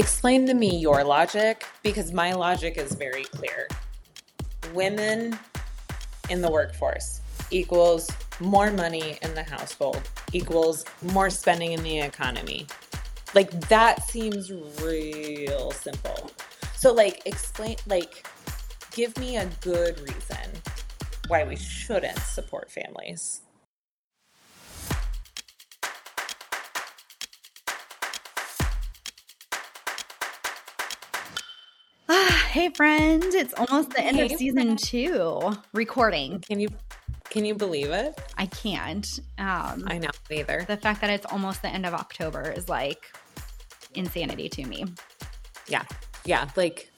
Explain to me your logic because my logic is very clear. Women in the workforce equals more money in the household equals more spending in the economy. Like that seems real simple. So like explain like give me a good reason why we shouldn't support families. Hey, friend, it's almost the end Hey, of season friend. two recording. Can you can you believe it? I can't. Um, I know neither. the fact that it's almost the end of October is like insanity to me. Yeah. Yeah. Like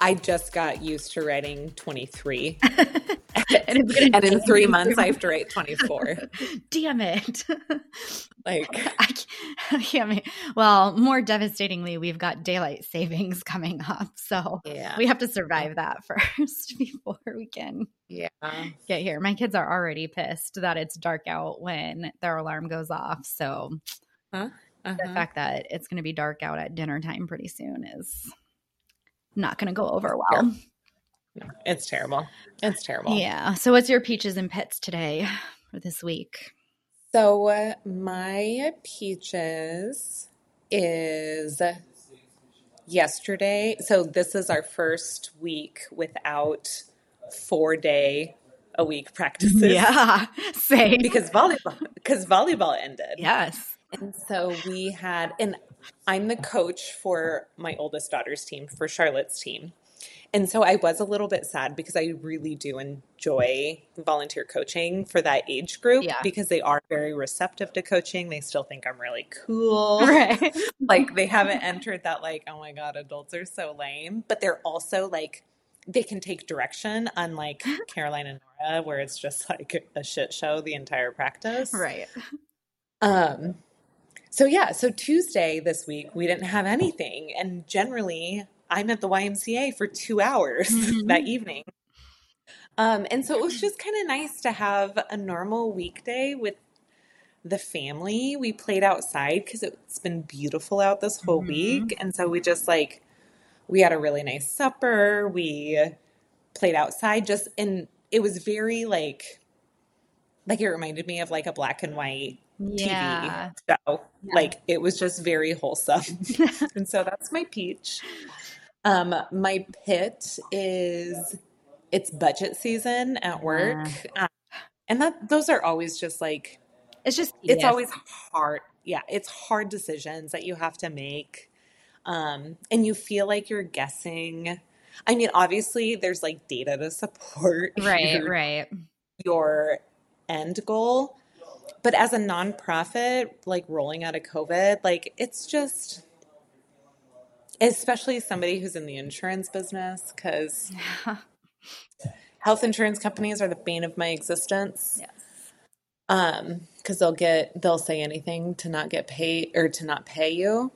I just got used to writing 23. And it's gonna and in three months, I have to write 24. Damn it. Like, I can't, yeah, I mean, well, more devastatingly, we've got daylight savings coming up. So yeah. we have to survive that first before we can Yeah. get here. My kids are already pissed that it's dark out when their alarm goes off. So the Uh-huh. fact that it's going to be dark out at dinner time pretty soon is not going to go over well. It's terrible. It's terrible. Yeah. So, what's your peaches and pits today for this week? So, uh, my peaches is yesterday. So, this is our first week without four day a week practices. Yeah. Same. Because volleyball, because volleyball ended. yes. And so we had, and I'm the coach for my oldest daughter's team, for Charlotte's team. And so I was a little bit sad because I really do enjoy volunteer coaching for that age group Yeah. because they are very receptive to coaching. They still think I'm really cool. Right. Like they haven't entered that, like, oh my God, adults are so lame. But they're also like, they can take direction, unlike Caroline and Nora, where it's just like a shit show the entire practice. Right. Um, so yeah, so Tuesday this week we didn't have anything, and generally I'm at the YMCA for two hours Mhm. that evening. Um, and so it was just kind of nice to have a normal weekday with the family. We played outside because it's been beautiful out this whole Mhm. week, and so we just like we had a really nice supper. We played outside, just and it was very like like it reminded me of like a black and white Yeah. TV show. Like it was just very wholesome. and so that's my peach. Um, my pit is it's budget season at work. Um, and that those are always just like It's just, it's yes. always hard. Yeah, it's hard decisions that you have to make. Um, and you feel like you're guessing. I mean, obviously there's like data to support right, your right. your end goal. But as a nonprofit, like rolling out of COVID, like it's just, especially somebody who's in the insurance business, because health insurance companies are the bane of my existence. Yes. Um, because they'll get, they'll say anything to not get paid or to not pay you.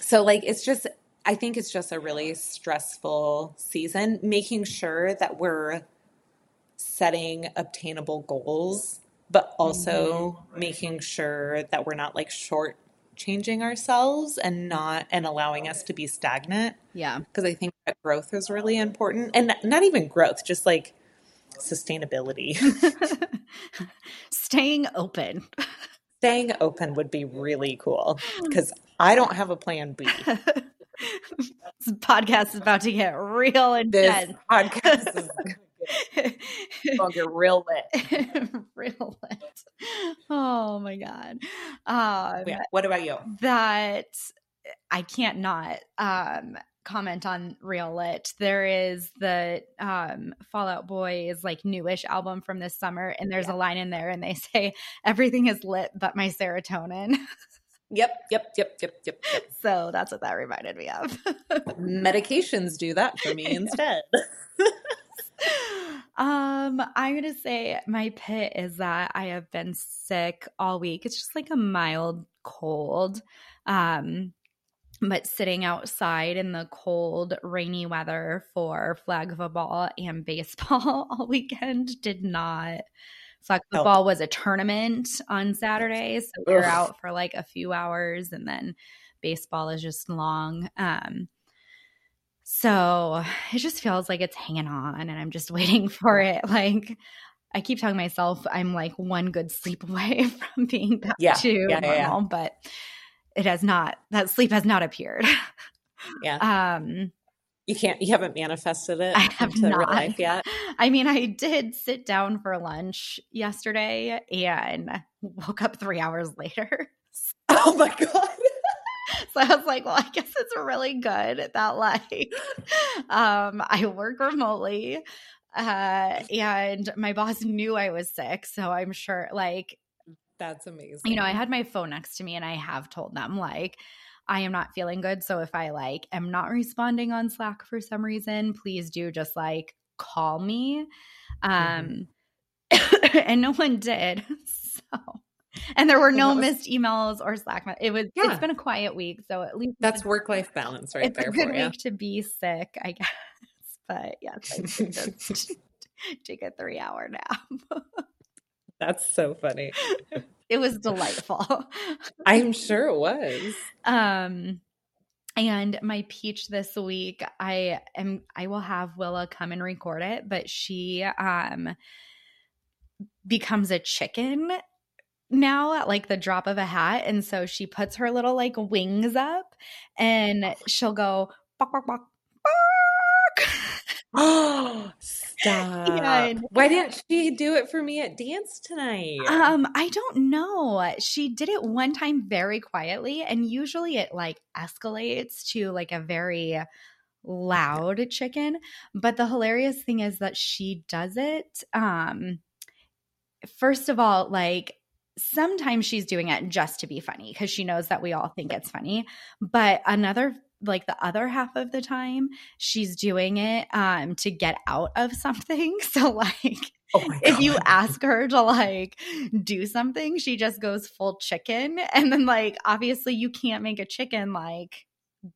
So, like, it's just, I think it's just a really stressful season, making sure that we're setting obtainable goals, but also making sure that we're not like short changing ourselves and not and allowing us to be stagnant Yeah. because I think that growth is really important and not even growth just like sustainability Staying open. staying open would be really cool because I don't have a plan B this podcast is about to get real this intense. podcast is to get real lit real lit. Oh my god. Um, yeah. what about you that I can't not um comment on Real Lit. There is the um Fallout Boys like newish album from this summer and there's a line in there and they say everything is lit but my serotonin. yep yep yep yep yep, yep. so that's what that reminded me of. medications do that for me instead um I'm going to say my pit is that I have been sick all week. It's just like a mild cold. Um but sitting outside in the cold, rainy weather for flag football and baseball all weekend did not. Flag football was a tournament on Saturday, so we were Ugh. out for like a few hours, and then baseball is just long. Um, so it just feels like it's hanging on and I'm just waiting for it. Like I keep telling myself I'm like one good sleep away from being back Yeah. to Yeah, normal, yeah, but it has not that sleep has not appeared. Yeah. um You can't, you haven't manifested it I have into real not. life yet. I mean, I did sit down for lunch yesterday and woke up three hours later. Oh my God. So I was like, well, I guess it's really good that like um I work remotely. Uh and my boss knew I was sick. So I'm sure like, That's amazing. you know, I had my phone next to me and I have told them like I am not feeling good. So if I like am not responding on Slack for some reason, please do just like call me. Um and no one did. So and there were no missed emails or Slack. It was Yeah. it's been a quiet week, so at least That's work life balance right it's there a good for you. week to be sick, I guess. But yeah, just take a three hour nap. That's so funny. it was delightful. I'm sure it was. Um and my peach this week, I am I will have Willa come and record it, but she um becomes a chicken now at like the drop of a hat. And so she puts her little like wings up and she'll go bok bok bok bok. Oh, stop. and- Why didn't she do it for me at dance tonight? Um, I don't know. She did it one time very quietly, and usually it like escalates to like a very loud chicken. But the hilarious thing is that she does it. Um, first of all, like sometimes she's doing it just to be funny because she knows that we all think it's funny. But another like the other half of the time she's doing it um to get out of something so like oh if you ask her to like do something, she just goes full chicken. And then like obviously you can't make a chicken like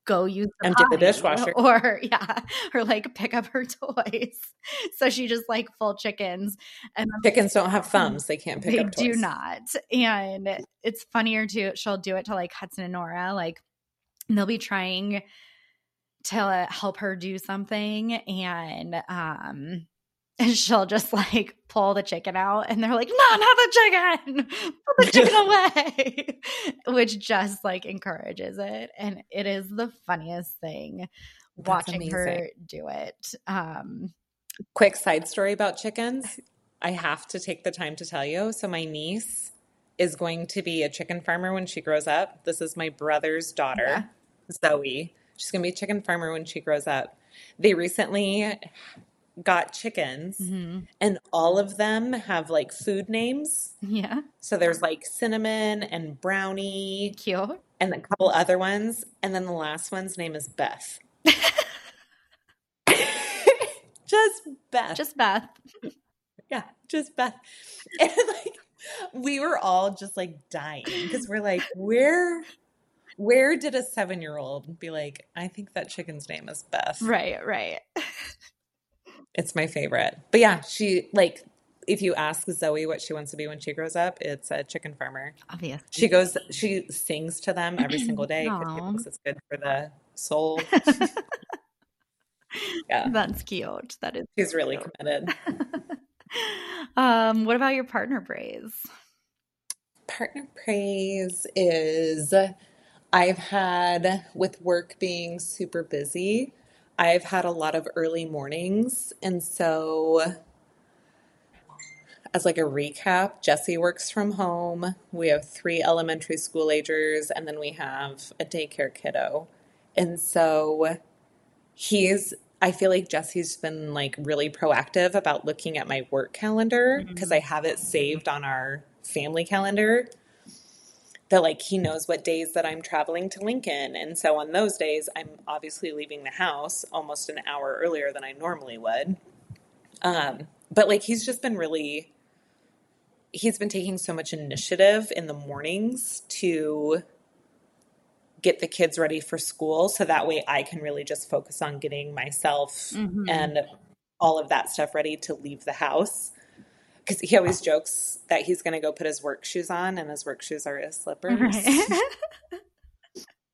go use the Empty the dishwasher. or yeah, or like pick up her toys. So she just like full chickens and chickens don't have thumbs; they can't pick up. they up do not. And it's funnier too. She'll do it to like Hudson and Nora. Like they'll be trying to help her do something and um and she'll just like pull the chicken out and they're like, no, not the chicken. Put the chicken away. Which just like encourages it. And it is the funniest thing That's watching her do it. Um Quick side story about chickens. I have to take the time to tell you. So my niece is going to be a chicken farmer when she grows up. This is my brother's daughter, Yeah. Zoe. She's going to be a chicken farmer when she grows up. They recently got chickens mhm. and all of them have like food names. yeah. So there's like cinnamon and brownie Cute. and a couple other ones. And then the last one's name is Beth. just Beth. Just Beth. yeah, just Beth. And like we were all just like dying because we're like, where where did a seven year old be like, I think that chicken's name is Beth? Right, right. It's my favorite. But yeah, she like if you ask Zoe what she wants to be when she grows up, it's a chicken farmer. Obviously. She goes, she sings to them every single day because she thinks it's good for the soul. Yeah, That's cute. That is she's really committed. um, what about your partner praise? Partner praise is I've had, with work being super busy, I've had a lot of early mornings. And so, as like a recap, Jesse works from home. We have three elementary school agers, and then we have a daycare kiddo. And so, he's I feel like Jesse's been like really proactive about looking at my work calendar because mm-hmm. I have it saved on our family calendar. That like he knows what days that I'm traveling to Lincoln. And so on those days, I'm obviously leaving the house almost an hour earlier than I normally would. Um, but like he's just been really he's been taking so much initiative in the mornings to get the kids ready for school so that way I can really just focus on getting myself Mhm. and all of that stuff ready to leave the house. Because he always jokes that he's going to go put his work shoes on, and his work shoes are his slippers. Right.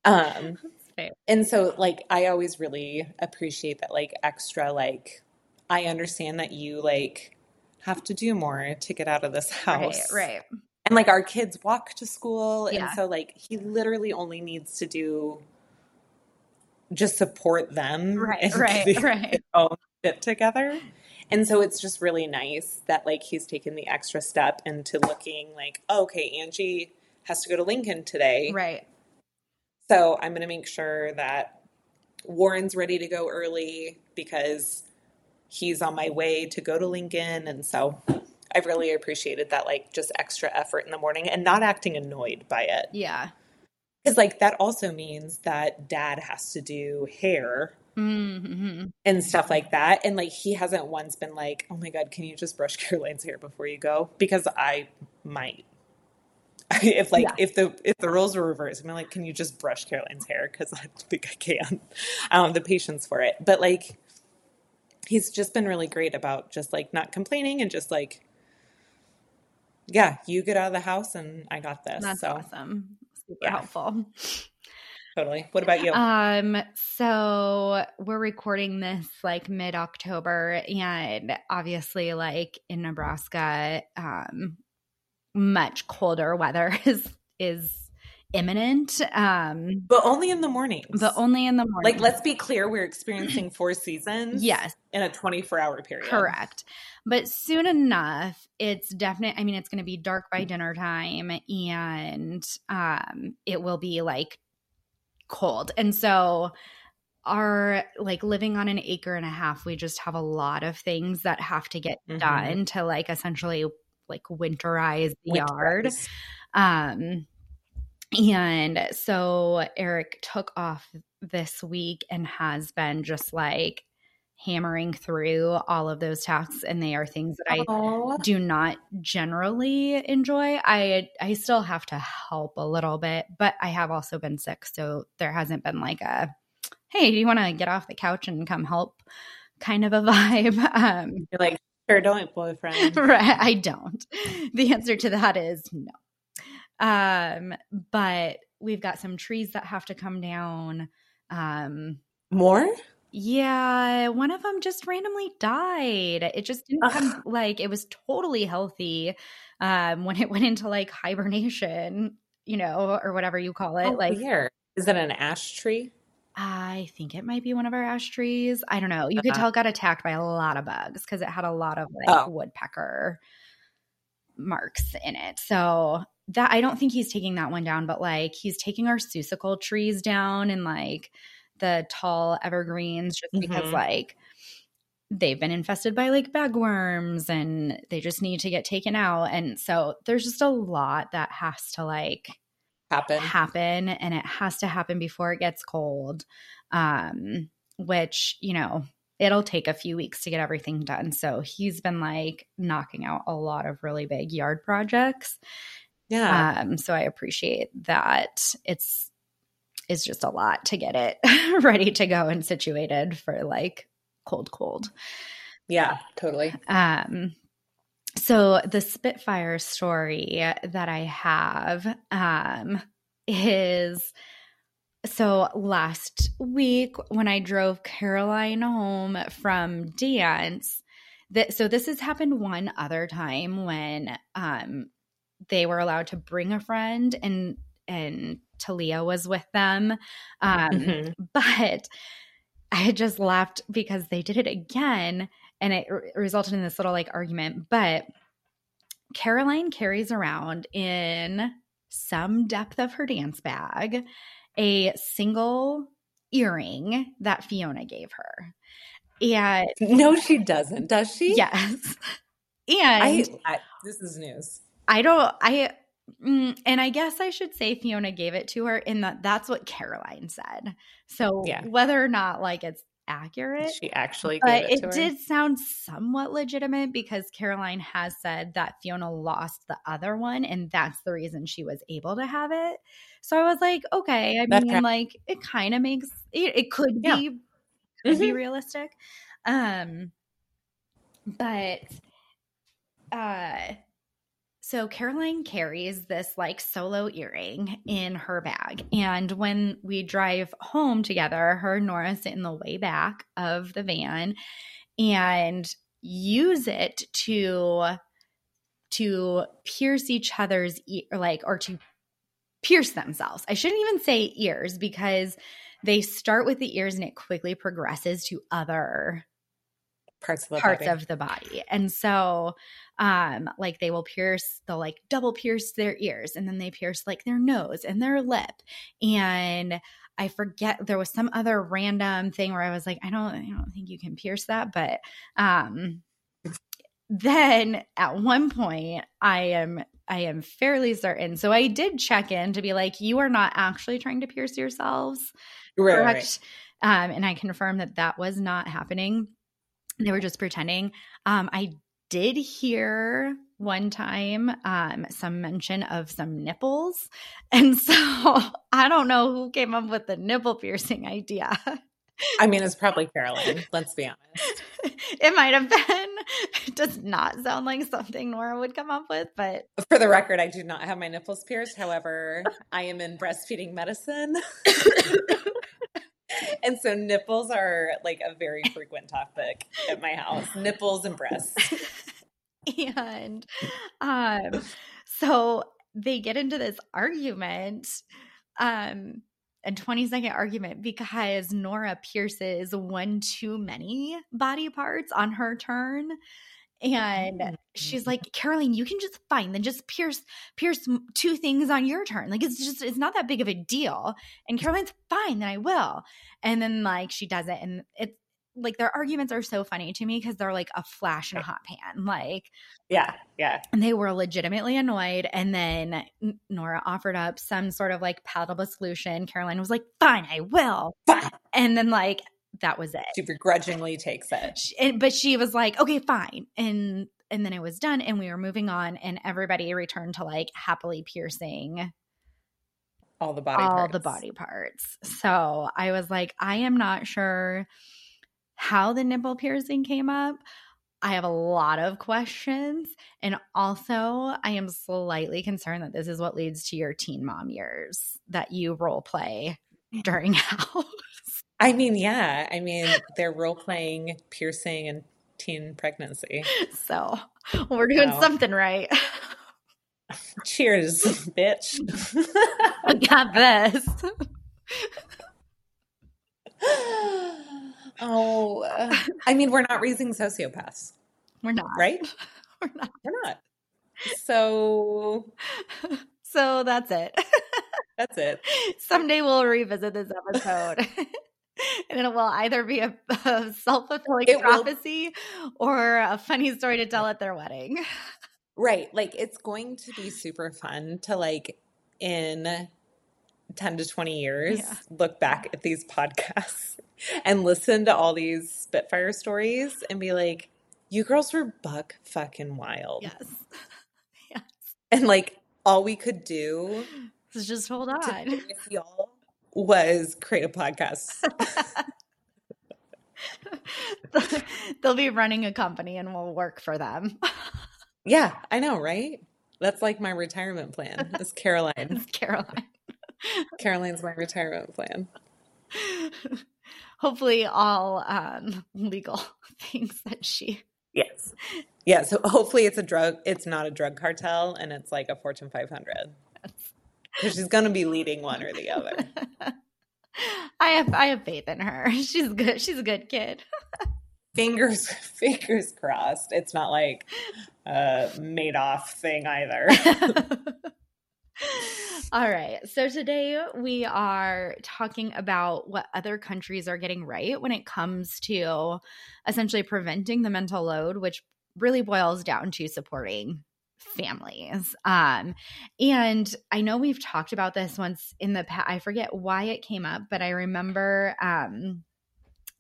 Um, and so like I always really appreciate that like extra like I understand that you like have to do more to get out of this house. right. And like our kids walk to school and so like he literally only needs to do just support them Right, and right, right. own shit together. And so it's just really nice that like he's taken the extra step into looking like, oh, okay, Angie has to go to Lincoln today. Right. So I'm going to make sure that Warren's ready to go early because he's on my way to go to Lincoln. And so I've really appreciated that, like, just extra effort in the morning and not acting annoyed by it. Yeah. Because, like, that also means that dad has to do hair Mm-hmm. and stuff like that. And, like, he hasn't once been like, oh my God, can you just brush Caroline's hair before you go? Because I might. if like Yeah. if the if the roles were reversed, I'm like, can you just brush Caroline's hair? Because I don't think I can. I don't have the patience for it. But like, he's just been really great about just like not complaining and just like, yeah, you get out of the house and I got this. That's so awesome. Super Yeah. helpful. Totally. What about you? Um, so we're recording this like mid October, and obviously, like in Nebraska, um, much colder weather is is imminent. Um, but only in the mornings. but only in the morning. like, let's be clear, we're experiencing four seasons. yes, in a 24 hour period. correct. But soon enough, it's definite. I mean, it's going to be dark by dinner time, and um, it will be like cold, and so our like living on an acre and a half we just have a lot of things that have to get Mhm. done to like essentially like winterize the yard. Um and so eric took off this week and has been just like hammering through all of those tasks and they are things that i Aw. do not generally enjoy. I I still have to help a little bit, but I have also been sick, so there hasn't been like a hey, do you want to get off the couch and come help kind of a vibe. Um You're like, sure, don't, boyfriend. right, I don't. The answer to that is no. Um but we've got some trees that have to come down. Um More? Yeah, one of them just randomly died. It just didn't come like it was totally healthy um when it went into like hibernation, you know, or whatever you call it. Oh, like here. Is it an ash tree? I think it might be one of our ash trees. I don't know. You could Uh-huh. tell it got attacked by a lot of bugs because it had a lot of like Oh. woodpecker marks in it. So that I don't think he's taking that one down, but like he's taking our susicle trees down and like the tall evergreens just because Mhm. like they've been infested by like bagworms and they just need to get taken out. And so there's just a lot that has to like Happen. happen and it has to happen before it gets cold um which you know it'll take a few weeks to get everything done so he's been like knocking out a lot of really big yard projects Yeah. um so i appreciate that it's it's just a lot to get it ready to go and situated for like cold cold yeah, totally. um, so the Spitfire story that I have um, is so last week when I drove Caroline home from dance. That so this has happened one other time when um, they were allowed to bring a friend and and Talia was with them. Um, Mhm. but I had just laughed because they did it again and it re- resulted in this little like argument. But Caroline carries around in some depth of her dance bag a single earring that Fiona gave her. And No, she doesn't. Does she? yes. And I, I. This is news. I don't, I, and I guess I should say Fiona gave it to her in that that's what Caroline said. So Yeah. whether or not like it's accurate, She actually but it, it, to her. did sound somewhat legitimate because Caroline has said that Fiona lost the other one and that's the reason she was able to have it. So I was like, okay, I That mean, kind- like it kind of makes it, it could Yeah. be could be Mhm. realistic. Um but uh so Caroline carries this like solo earring in her bag. And when we drive home together, her and Nora sit in the way back of the van and use it to to pierce each other's ear like or to pierce themselves. I shouldn't even say ears because they start with the ears and it quickly progresses to other parts of the parts body. of the body. And so um like they will pierce they'll like double pierce their ears and then they pierce like their nose and their lip and I forget there was some other random thing where I was like I don't I don't think you can pierce that but um then at one point I am I am fairly certain. So I did check in to be like, you are not actually trying to pierce yourselves, right, right. Um, and I confirmed that that was not happening. They were just pretending. Um, I did hear one time um, some mention of some nipples. And so I don't know who came up with the nipple piercing idea. I mean, it's probably Caroline. Let's be honest. it might have been. It does not sound like something Nora would come up with, but For the record, I do not have my nipples pierced. However, I am in breastfeeding medicine. And so nipples are like a very frequent topic at my house. Nipples and breasts. and um so they get into this argument um a 20 second argument because Nora pierces one too many body parts on her turn. And mm-hmm. she's like, Caroline, you can just fine, then just pierce pierce two things on your turn. Like it's just it's not that big of a deal. And Caroline's fine, then I will. And then like she does it, and it's like their arguments are so funny to me because they're like a flash in a hot pan. Like Yeah, yeah. and they were legitimately annoyed. And then Nora offered up some sort of like palatable solution. Caroline was like, fine, I will. Fine. And then like that was it. She begrudgingly takes it. She, and, but she was like, okay, fine. And and then it was done and we were moving on and everybody returned to like happily piercing All the body all parts. the body parts. So I was like, I am not sure how the nipple piercing came up. I have a lot of questions. And also, I am slightly concerned that this is what leads to your teen mom years that you role play during house. I mean, yeah. I mean, they're role playing piercing and teen pregnancy. So we're doing Wow. something right. Cheers, bitch. I got this. oh, uh, I mean, we're not raising sociopaths, We're not. right? We're not. We're not. So So that's it. that's it. Someday we'll revisit this episode. and it will either be a, a self fulfilling It will- prophecy or a funny story to tell at their wedding. Right. Like it's going to be super fun to like in 10 to 20 years Yeah. look back at these podcasts and listen to all these Spitfire stories and be like, you girls were buck fucking wild. Yes. yes. And like all we could do is just hold on. y'all was create a podcast. They'll be running a company and we'll work for them. yeah, I know, right? That's like my retirement plan. Is Caroline. It's Caroline. Caroline's my retirement plan. Hopefully, all um, legal things that she. Yes. Yeah. So hopefully it's a drug, it's not a drug cartel and it's like a Fortune 500. Because she's going to be leading one or the other. I have I have faith in her. She's good. She's a good kid. Fingers, fingers crossed. It's not like a Madoff thing either. All right. So today we are talking about what other countries are getting right when it comes to essentially preventing the mental load, which really boils down to supporting families. Um, and I know we've talked about this once in the past. I forget why it came up, but I remember um,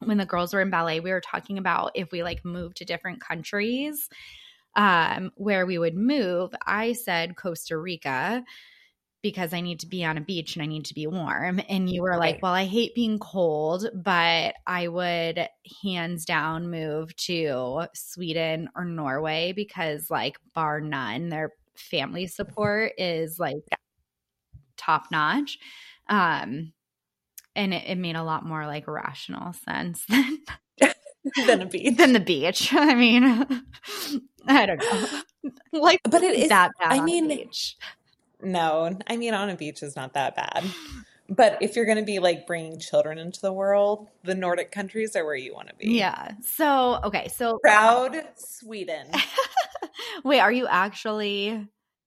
when the girls were in ballet, we were talking about if we like move to different countries um, where we would move, I said Costa Rica because I need to be on a beach and I need to be warm. And you were like, Right. well, I hate being cold, but I would hands down move to Sweden or Norway because, like, bar none, they're family support is like top notch. Um, and it, it, made a lot more like rational sense than than a beach. Than the beach. I mean, I don't know. Like, but it is that bad. I mean, beach. No, I mean, on a beach is not that bad. But if you're going to be like bringing children into the world, the Nordic countries are where you want to be. Yeah. So, okay. So proud Sweden. Wait, are you actually?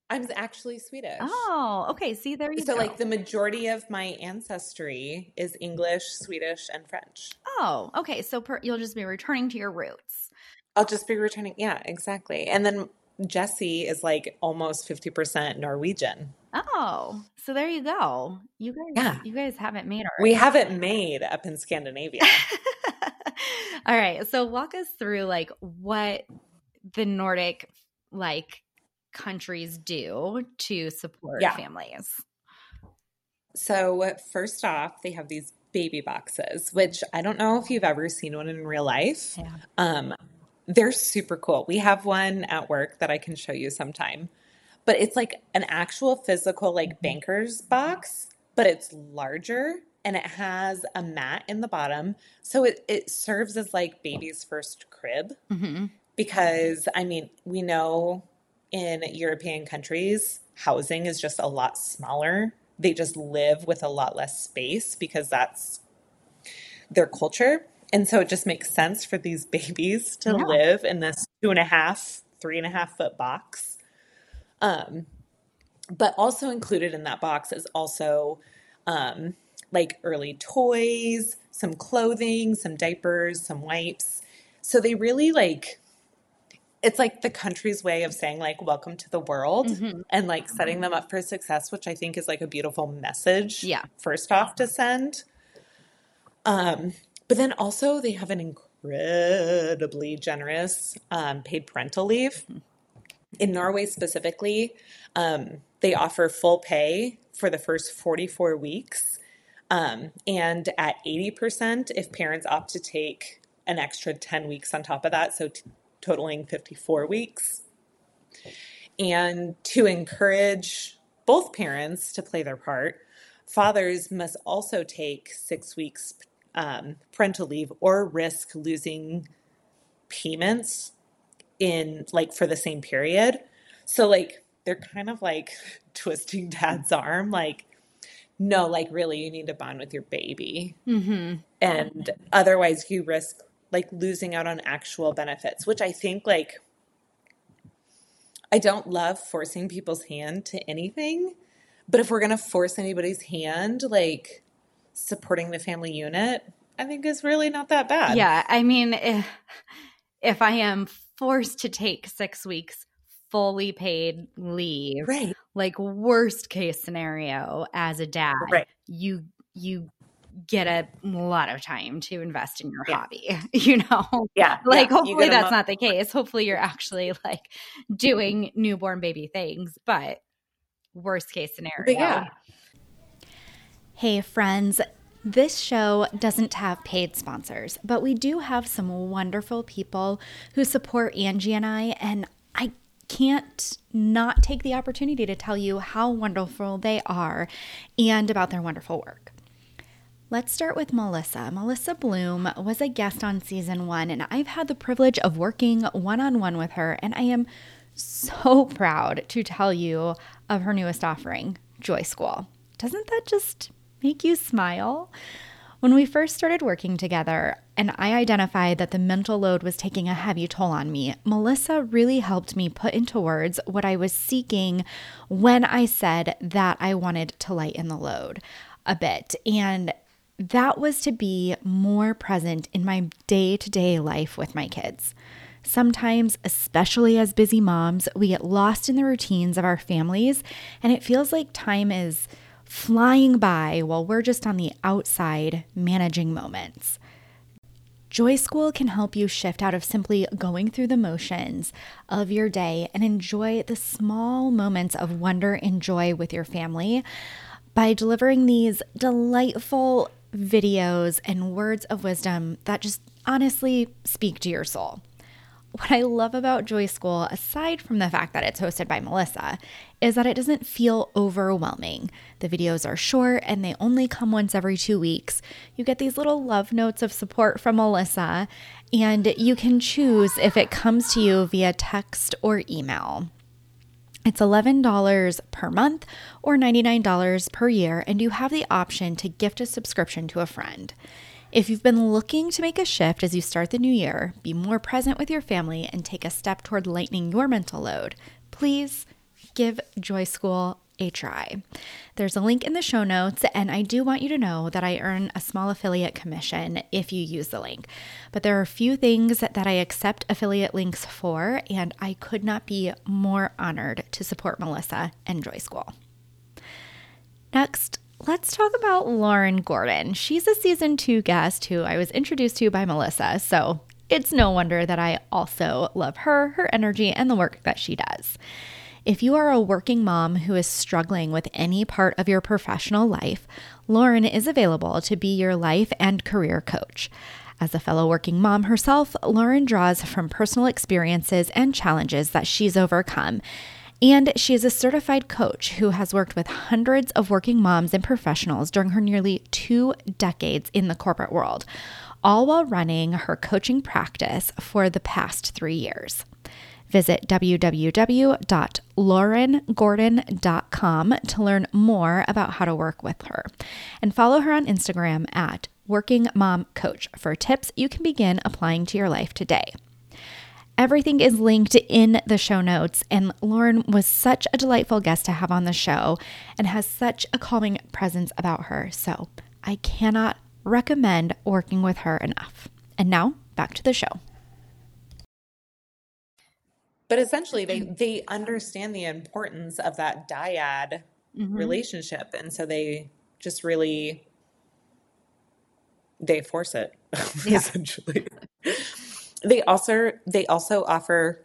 I'm actually Swedish. Oh, okay. See, there you so, go. So, like, the majority of my ancestry is English, Swedish, and French. Oh, okay. So, per- you'll just be returning to your roots. I'll just be returning. Yeah, exactly. And then Jesse is like almost 50% Norwegian. Oh, so there you go. You guys, yeah. you guys haven't made our. We haven't made up in Scandinavia. All right, so walk us through like what the Nordic like countries do to support yeah. families. So first off, they have these baby boxes, which I don't know if you've ever seen one in real life. Yeah. Um, they're super cool. We have one at work that I can show you sometime but it's like an actual physical like mm-hmm. banker's box, but it's larger and it has a mat in the bottom. So it, it serves as like baby's first crib. Mm-hmm. Because I mean, we know in European countries, housing is just a lot smaller. They just live with a lot less space because that's their culture. And so it just makes sense for these babies to yeah. live in this two and a half, three and a half foot box um, but also included in that box is also um, like early toys, some clothing, some diapers, some wipes. So they really like it's like the country's way of saying like welcome to the world mm-hmm. and like setting them up for success which i think is like a beautiful message yeah first off to send um but then also they have an incredibly generous um, paid parental leave mm-hmm in Norway specifically, um, they offer full pay for the first 44 weeks. Um, and at 80%, if parents opt to take an extra 10 weeks on top of that, so t- totaling 54 weeks. And to encourage both parents to play their part, fathers must also take six weeks um, parental leave or risk losing payments in like for the same period. So like they're kind of like twisting dad's arm like no, like really you need to bond with your baby. Mm-hmm. And otherwise you risk like losing out on actual benefits, which I think like I don't love forcing people's hand to anything, but if we're going to force anybody's hand like supporting the family unit, I think is really not that bad. Yeah, I mean if, if I am forced to take six weeks fully paid leave. Right. Like worst case scenario as a dad, right. you you get a lot of time to invest in your yeah. hobby, you know? Yeah. Like yeah. hopefully that's not the case. Hopefully you're actually like doing newborn baby things, but worst case scenario. But yeah. Hey friends, this show doesn't have paid sponsors, but we do have some wonderful people who support Angie and I, and I can't not take the opportunity to tell you how wonderful they are and about their wonderful work. Let's start with Melissa. Melissa Bloom was a guest on season one, and I've had the privilege of working one on one with her, and I am so proud to tell you of her newest offering, Joy School. Doesn't that just make you smile? When we first started working together and I identified that the mental load was taking a heavy toll on me, Melissa really helped me put into words what I was seeking when I said that I wanted to lighten the load a bit. And that was to be more present in my day to day life with my kids. Sometimes, especially as busy moms, we get lost in the routines of our families, and it feels like time is flying by while we're just on the outside managing moments. Joy School can help you shift out of simply going through the motions of your day and enjoy the small moments of wonder and joy with your family by delivering these delightful videos and words of wisdom that just honestly speak to your soul. What I love about Joy School, aside from the fact that it's hosted by Melissa, is that it doesn't feel overwhelming. The videos are short and they only come once every two weeks. You get these little love notes of support from Melissa, and you can choose if it comes to you via text or email. It's $11 per month or $99 per year, and you have the option to gift a subscription to a friend. If you've been looking to make a shift as you start the new year, be more present with your family, and take a step toward lightening your mental load, please give Joy School a try. There's a link in the show notes, and I do want you to know that I earn a small affiliate commission if you use the link. But there are a few things that I accept affiliate links for, and I could not be more honored to support Melissa and Joy School. Next, let's talk about Lauren Gordon. She's a season two guest who I was introduced to by Melissa, so it's no wonder that I also love her, her energy, and the work that she does. If you are a working mom who is struggling with any part of your professional life, Lauren is available to be your life and career coach. As a fellow working mom herself, Lauren draws from personal experiences and challenges that she's overcome. And she is a certified coach who has worked with hundreds of working moms and professionals during her nearly two decades in the corporate world, all while running her coaching practice for the past three years. Visit www.laurengordon.com to learn more about how to work with her. And follow her on Instagram at Working Mom Coach for tips you can begin applying to your life today. Everything is linked in the show notes, and Lauren was such a delightful guest to have on the show and has such a calming presence about her. So I cannot recommend working with her enough. And now back to the show but essentially they they understand the importance of that dyad mm-hmm. relationship and so they just really they force it yeah. essentially they also they also offer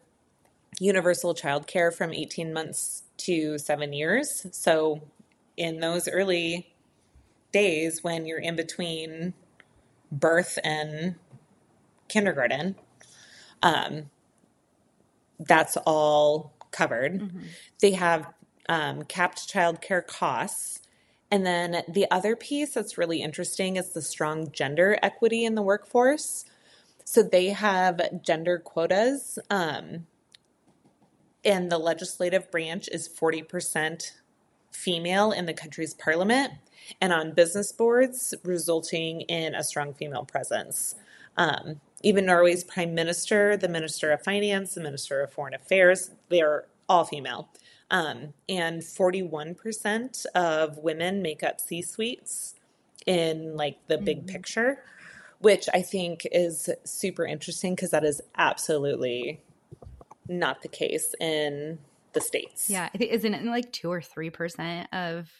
universal child care from 18 months to 7 years so in those early days when you're in between birth and kindergarten um, that's all covered. Mm-hmm. They have um, capped childcare costs. And then the other piece that's really interesting is the strong gender equity in the workforce. So they have gender quotas, um, and the legislative branch is 40% female in the country's parliament and on business boards, resulting in a strong female presence. Um, even Norway's prime minister, the minister of finance, the minister of foreign affairs, they're all female. Um, and 41% of women make up C suites in like the big mm-hmm. picture, which I think is super interesting because that is absolutely not the case in the States. Yeah. Isn't it like two or 3% of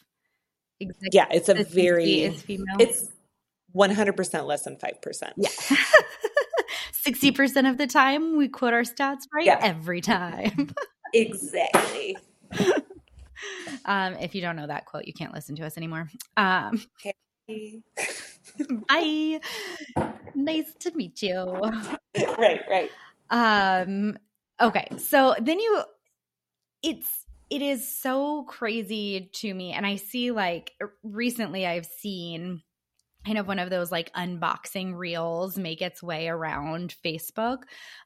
yeah, it's a very, is female? it's 100% less than 5%. Yeah. 60% of the time we quote our stats right yeah. every time. exactly. um, if you don't know that quote, you can't listen to us anymore. Um, okay. bye. Nice to meet you. Right, right. Um, okay. So then you, it's, it is so crazy to me. And I see like recently I've seen kind of one of those like unboxing reels make its way around Facebook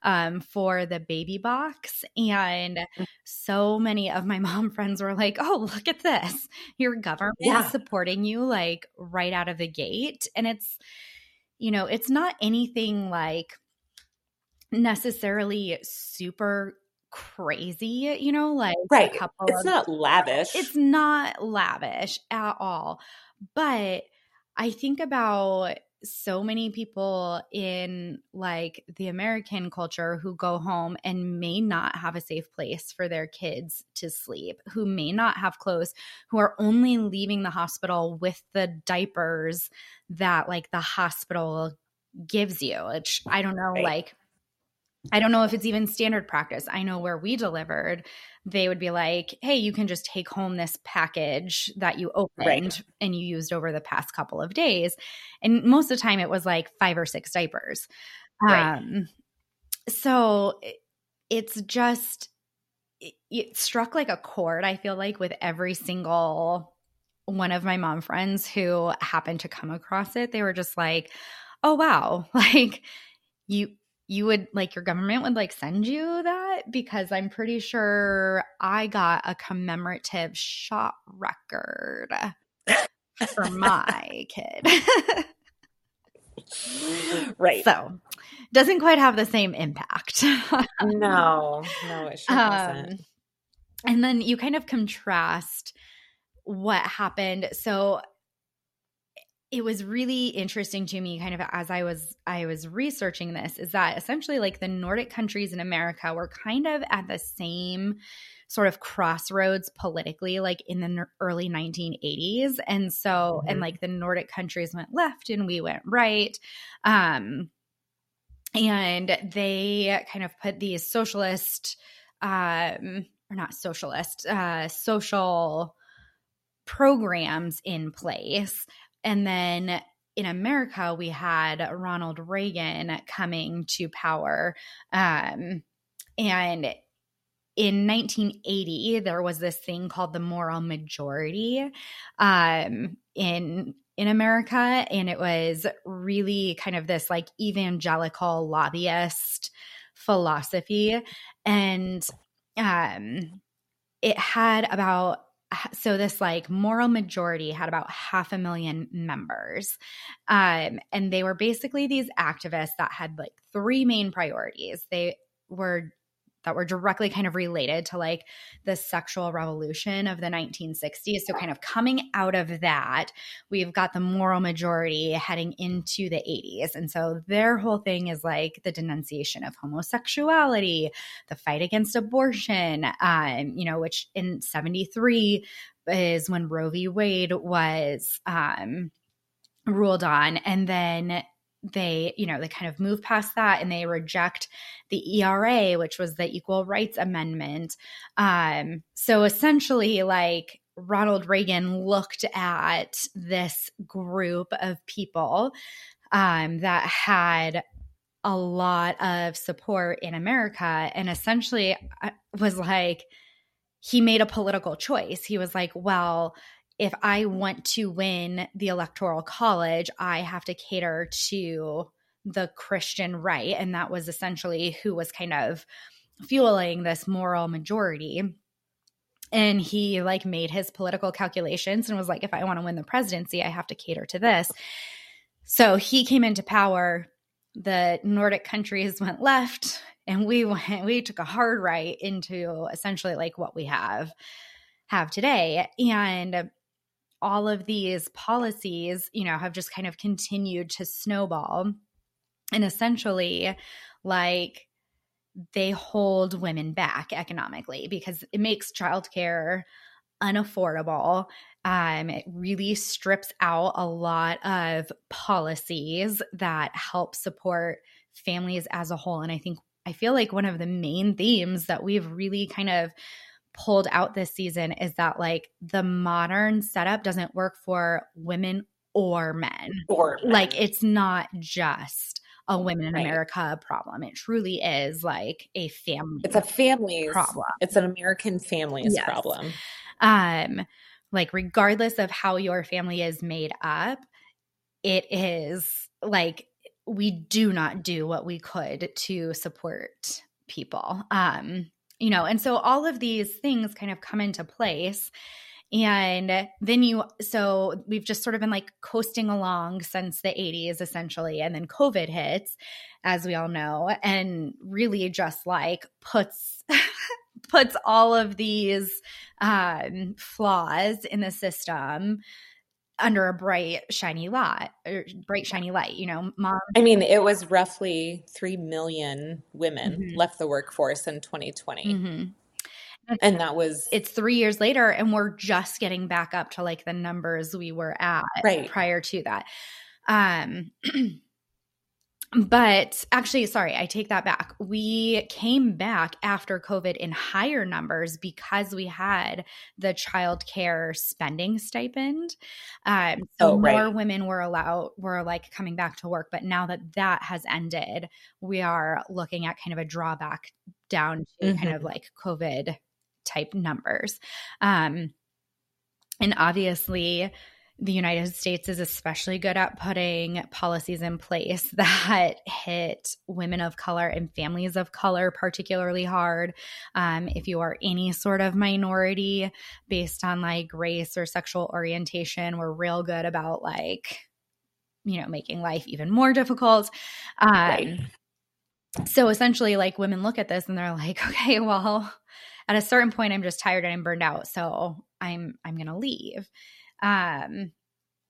um, for the baby box. And mm. so many of my mom friends were like, oh, look at this. Your government yeah. is supporting you like right out of the gate. And it's, you know, it's not anything like necessarily super crazy, you know, like right. it's of, not lavish. It's not lavish at all. But I think about so many people in like the American culture who go home and may not have a safe place for their kids to sleep, who may not have clothes, who are only leaving the hospital with the diapers that like the hospital gives you, which I don't know, right. like I don't know if it's even standard practice. I know where we delivered, they would be like, hey, you can just take home this package that you opened right. and you used over the past couple of days. And most of the time it was like five or six diapers. Right. Um, so it's just it, it struck like a chord i feel like with every single one of my mom friends who happened to come across it they were just like oh wow like you you would like your government would like send you that? Because i'm pretty sure i got a commemorative shot record for my kid. Right. So doesn't quite have the same impact. No no it sure doesn't. Um, and then you kind of contrast what happened. So it was really interesting to me kind of as I was I was researching this is that essentially like the Nordic countries in America were kind of at the same sort of crossroads politically like in the early 1980s and so mm-hmm. and like the Nordic countries went left and we went right. Um and they kind of put these socialist um or not socialist uh social programs in place and then in America, we had Ronald Reagan coming to power. Um, and in 1980, there was this thing called the moral majority um, in in America, and it was really kind of this like evangelical lobbyist philosophy, and um, it had about so this like moral majority had about half a million members um, and they were basically these activists that had like three main priorities. They were that were directly kind of related to like the sexual revolution of the 1960s. So, kind of coming out of that, we've got the moral majority heading into the 80s. And so, their whole thing is like the denunciation of homosexuality, the fight against abortion, um, you know, which in 73 is when Roe v. Wade was um, ruled on. And then they, you know, they kind of move past that and they reject the ERA, which was the Equal Rights Amendment. Um, so essentially, like Ronald Reagan looked at this group of people um, that had a lot of support in America and essentially uh, was like, he made a political choice. He was like, well, if I want to win the electoral college, I have to cater to the Christian right. And that was essentially who was kind of fueling this moral majority. And he like made his political calculations and was like, if I want to win the presidency, I have to cater to this. So he came into power. The Nordic countries went left, and we went, we took a hard right into essentially like what we have have today. And all of these policies, you know, have just kind of continued to snowball. And essentially, like, they hold women back economically because it makes childcare unaffordable. Um, it really strips out a lot of policies that help support families as a whole. And I think, I feel like one of the main themes that we've really kind of pulled out this season is that like the modern setup doesn't work for women or men. Or men. like it's not just a women in right. America problem. It truly is like a family. It's a family problem. It's an American families yes. problem. Um, like regardless of how your family is made up, it is like we do not do what we could to support people. Um, you know, and so all of these things kind of come into place. And then you, so we've just sort of been like coasting along since the 80s essentially. And then COVID hits, as we all know, and really just like puts, puts all of these um, flaws in the system under a bright shiny light or bright shiny light you know mom i mean it was roughly 3 million women mm-hmm. left the workforce in 2020 mm-hmm. and, and that was it's three years later and we're just getting back up to like the numbers we were at right. prior to that um but actually, sorry, I take that back. We came back after COVID in higher numbers because we had the child care spending stipend. Um, so Oh, right. more women were allowed, were like coming back to work. But now that that has ended, we are looking at kind of a drawback down to kind of Mhm. like COVID type numbers. Um, and obviously, the United States is especially good at putting policies in place that hit women of color and families of color particularly hard. Um, if you are any sort of minority based on like race or sexual orientation, we're real good about like, you know, making life even more difficult. Um, Right. so essentially like women look at this and they're like okay well at a certain point i'm just tired and i'm burned out so i'm i'm going to leave um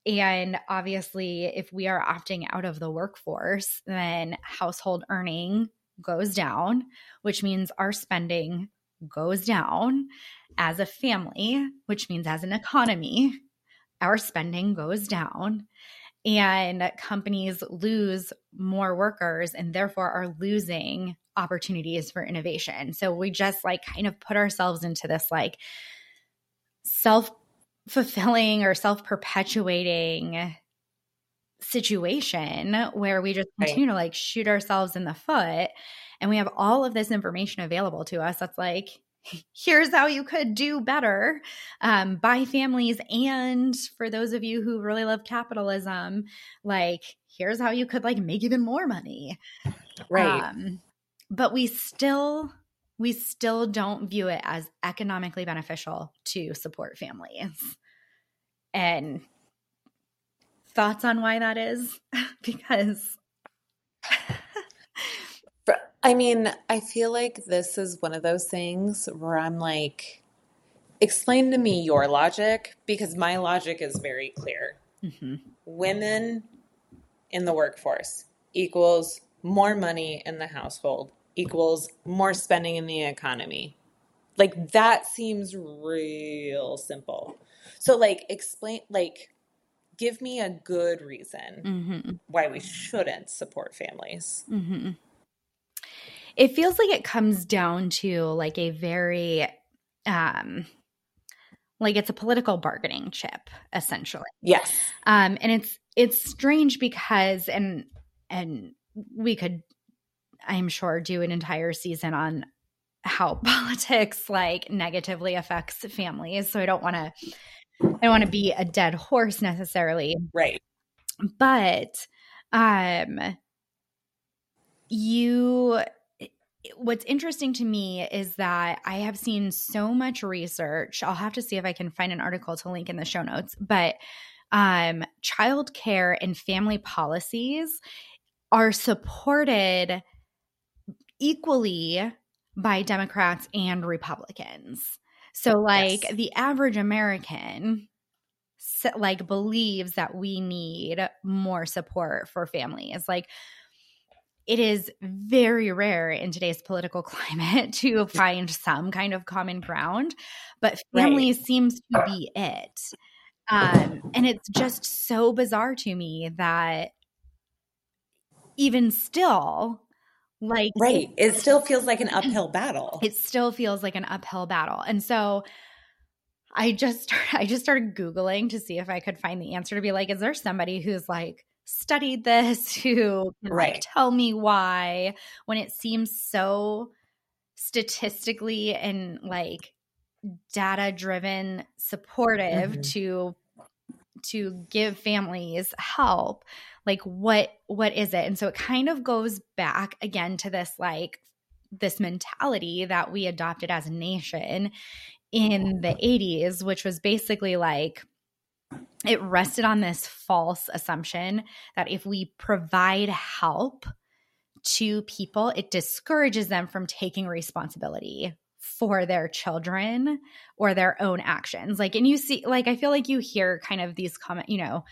and obviously if we are opting out of the workforce then household earning goes down which means our spending goes down as a family which means as an economy our spending goes down and companies lose more workers and therefore are losing opportunities for innovation. So we just like kind of put ourselves into this like self fulfilling or self perpetuating situation where we just Right. continue to like shoot ourselves in the foot and we have all of this information available to us that's like here's how you could do better um, by families and for those of you who really love capitalism like here's how you could like make even more money Right. um, but we still we still don't view it as economically beneficial to support families and thoughts on why that is because I mean, I feel like this is one of those things where I'm like, explain to me your logic because my logic is very clear. Mhm. Women in the workforce equals more money in the household equals more spending in the economy. Like that seems real simple. So like explain like give me a good reason Mhm. why we shouldn't support families. hmm It feels like it comes down to like a very, um, like it's a political bargaining chip, essentially. Yes. Um, and it's it's strange because and and we could, I'm sure, do an entire season on how politics like negatively affects families. So I don't want to, I don't want to be a dead horse necessarily, Right. but um you what's interesting to me is that i have seen so much research i'll have to see if i can find an article to link in the show notes but um childcare and family policies are supported equally by democrats and republicans so like Yes. the average american like believes that we need more support for families like it is very rare in today's political climate to find some kind of common ground but Right. seems to be it um, and it's just so bizarre to me that even still like Right. It still feels like an uphill battle. it still feels like an uphill battle. And so I just I just started googling to see if I could find the answer to be like is there somebody who's like studied this who can like tell me why when it seems so statistically and like data driven supportive Mhm. to to give families help like what what is it? And so it kind of goes back again to this like this mentality that we adopted as a nation in the 80s which was basically like it rested on this false assumption that if we provide help to people it discourages them from taking responsibility for their children or their own actions like and you see like i feel like you hear kind of these comment you know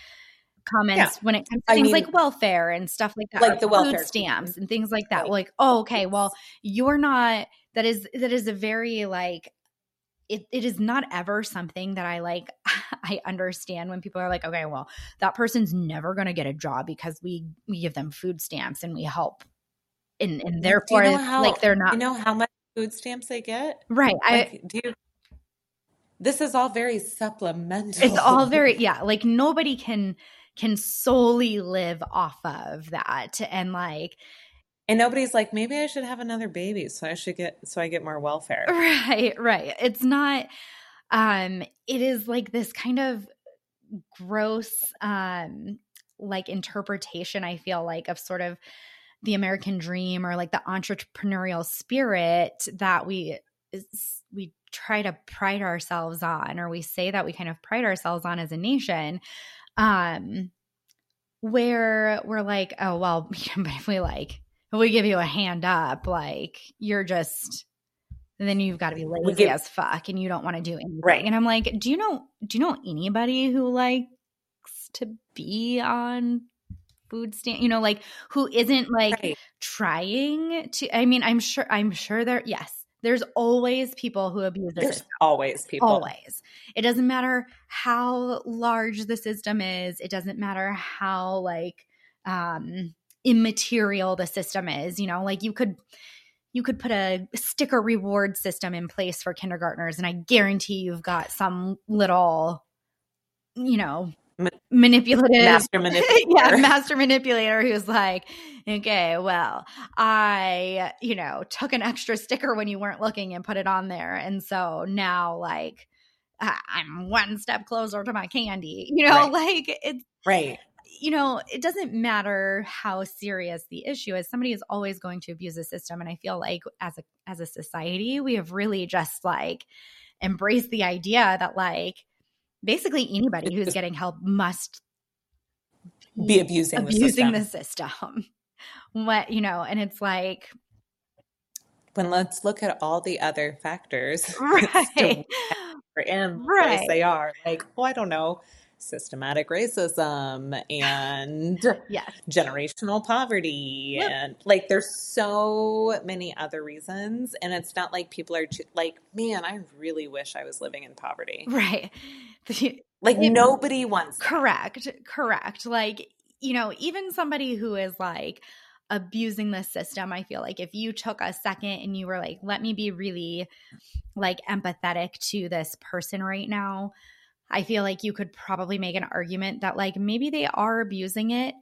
comments when it comes to I things mean- like welfare and stuff like that Like the welfare food stamps and things like that Right. like oh okay well you're not that is that is a very like it, it is not ever something that i like I understand when people are like, okay, well, that person's never going to get a job because we we give them food stamps and we help, and and therefore, you know how, like they're not. You know how much food stamps they get, right? Like, I do. You, this is all very supplemental. It's all very yeah. Like nobody can can solely live off of that, and like and nobody's like, maybe I should have another baby so I should get so I get more welfare. Right, right. It's not um it is like this kind of gross um like interpretation I feel like of sort of the American dream or like the entrepreneurial spirit that we we try to pride ourselves on or we say that we kind of pride ourselves on as a nation um where we're like oh well but if we like we give you a hand up, like you're just then you've got to be lazy give, as fuck and you don't want to do anything. Right. And I'm like, do you know do you know anybody who likes to be on food stand you know like who isn't like right. trying to i mean i'm sure i'm sure there yes there's always people who abuse the there's system. always people always it doesn't matter how large the system is it doesn't matter how like um immaterial the system is you know like you could you could put a sticker reward system in place for kindergartners and i guarantee you've got some little you know Ma- manipulative master manipulator yeah master manipulator who's like okay well i you know took an extra sticker when you weren't looking and put it on there and so now like i'm one step closer to my candy you know right. like it's right you know, it doesn't matter how serious the issue is. Somebody is always going to abuse the system. And I feel like as a as a society, we have really just like embraced the idea that like basically anybody who's getting help must be abusing abusing the system. The system. what you know, and it's like when let's look at all the other factors right. in right. they are like, oh, I don't know systematic racism and yes. generational poverty yep. and like there's so many other reasons and it's not like people are like man i really wish i was living in poverty right like it, nobody wants that. correct correct like you know even somebody who is like abusing the system i feel like if you took a second and you were like let me be really like empathetic to this person right now I feel like you could probably make an argument that, like, maybe they are abusing it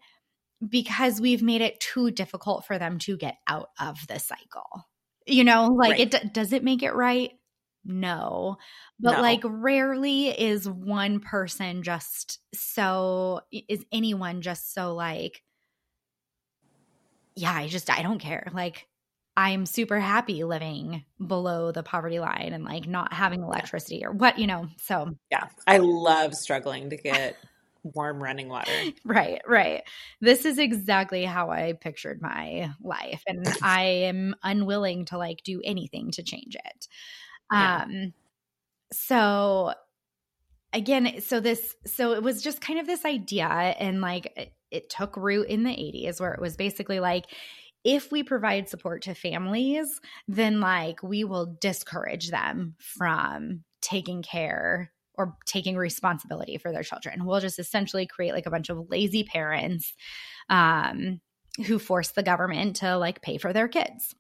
because we've made it too difficult for them to get out of the cycle. You know, like, right. it does it make it right? No. But, no. like, rarely is one person just so, is anyone just so, like, yeah, I just, I don't care. Like, I'm super happy living below the poverty line and like not having electricity or what, you know. So, yeah, I love struggling to get warm running water. Right, right. This is exactly how I pictured my life and I am unwilling to like do anything to change it. Yeah. Um so again, so this so it was just kind of this idea and like it, it took root in the 80s where it was basically like if we provide support to families, then like we will discourage them from taking care or taking responsibility for their children. We'll just essentially create like a bunch of lazy parents um, who force the government to like pay for their kids.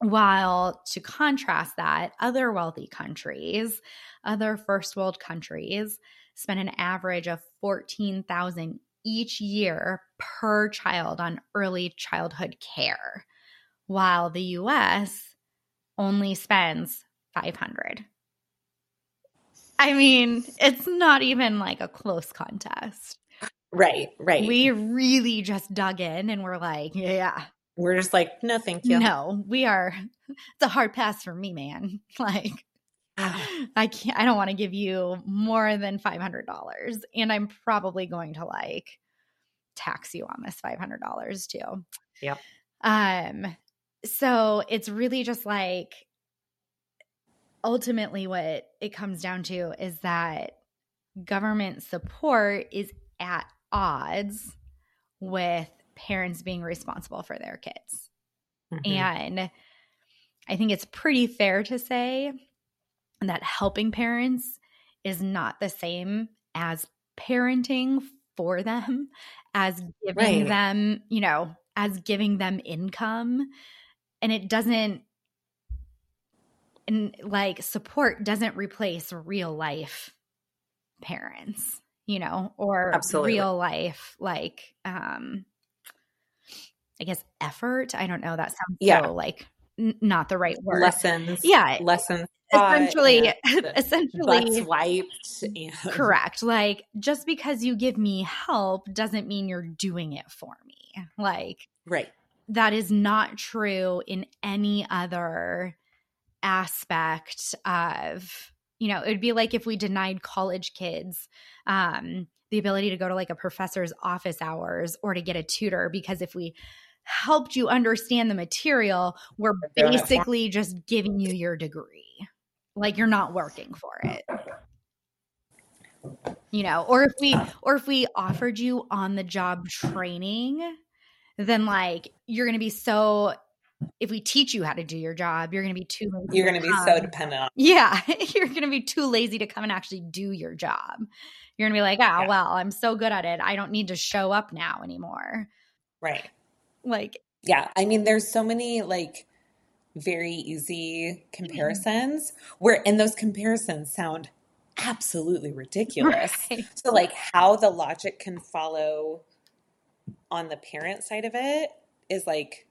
While to contrast that, other wealthy countries, other first world countries, spend an average of 14,000 each year per child on early childhood care, while the US only spends 500. I mean, it's not even like a close contest. Right, right. We really just dug in and we're like, yeah. We're just like, no, thank you. No, we are. It's a hard pass for me, man. Like, I can't, I don't want to give you more than $500. And I'm probably going to like tax you on this $500 too. Yep. Um, so it's really just like ultimately what it comes down to is that government support is at odds with parents being responsible for their kids. Mm-hmm. And I think it's pretty fair to say that helping parents is not the same as parenting for them, as giving Right. them, you know, as giving them income. And it doesn't, and like support doesn't replace real life parents, you know, or Absolutely. real life, like, um, I guess effort. I don't know. That sounds Yeah. so like n- not the right word. lessons. Yeah, lessons. Essentially, essentially, wiped. And correct. Like just because you give me help doesn't mean you're doing it for me. Like Right. that is not true in any other aspect of you know it would be like if we denied college kids um the ability to go to like a professor's office hours or to get a tutor because if we helped you understand the material we're They're doing it for- basically just giving you your degree like you're not working for it you know or if we or if we offered you on the job training then like you're going to be so if we teach you how to do your job you're going to be too lazy You're going to be so dependent on. yeah you're going to be too lazy to come and actually do your job you're going to be like oh Yeah. well i'm so good at it i don't need to show up now anymore Right. like Yeah. I mean, there's so many like very easy comparisons where, and those comparisons sound absolutely ridiculous. right. So, like, how the logic can follow on the parent side of it is like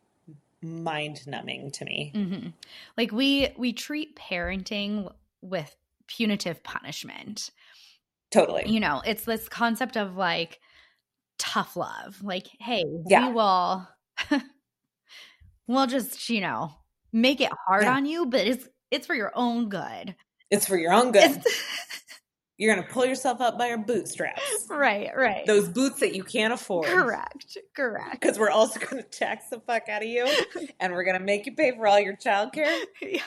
mind numbing to me. Mhm. like we we treat parenting with punitive punishment Totally. you know it's this concept of like tough love like hey Yeah. we will we'll just you know make it hard Yeah. on you but it's it's for your own good It's for your own good. You're going to pull yourself up by your bootstraps. right right Those boots that you can't afford. correct correct Because we're also going to tax the fuck out of you and we're going to make you pay for all your childcare. yes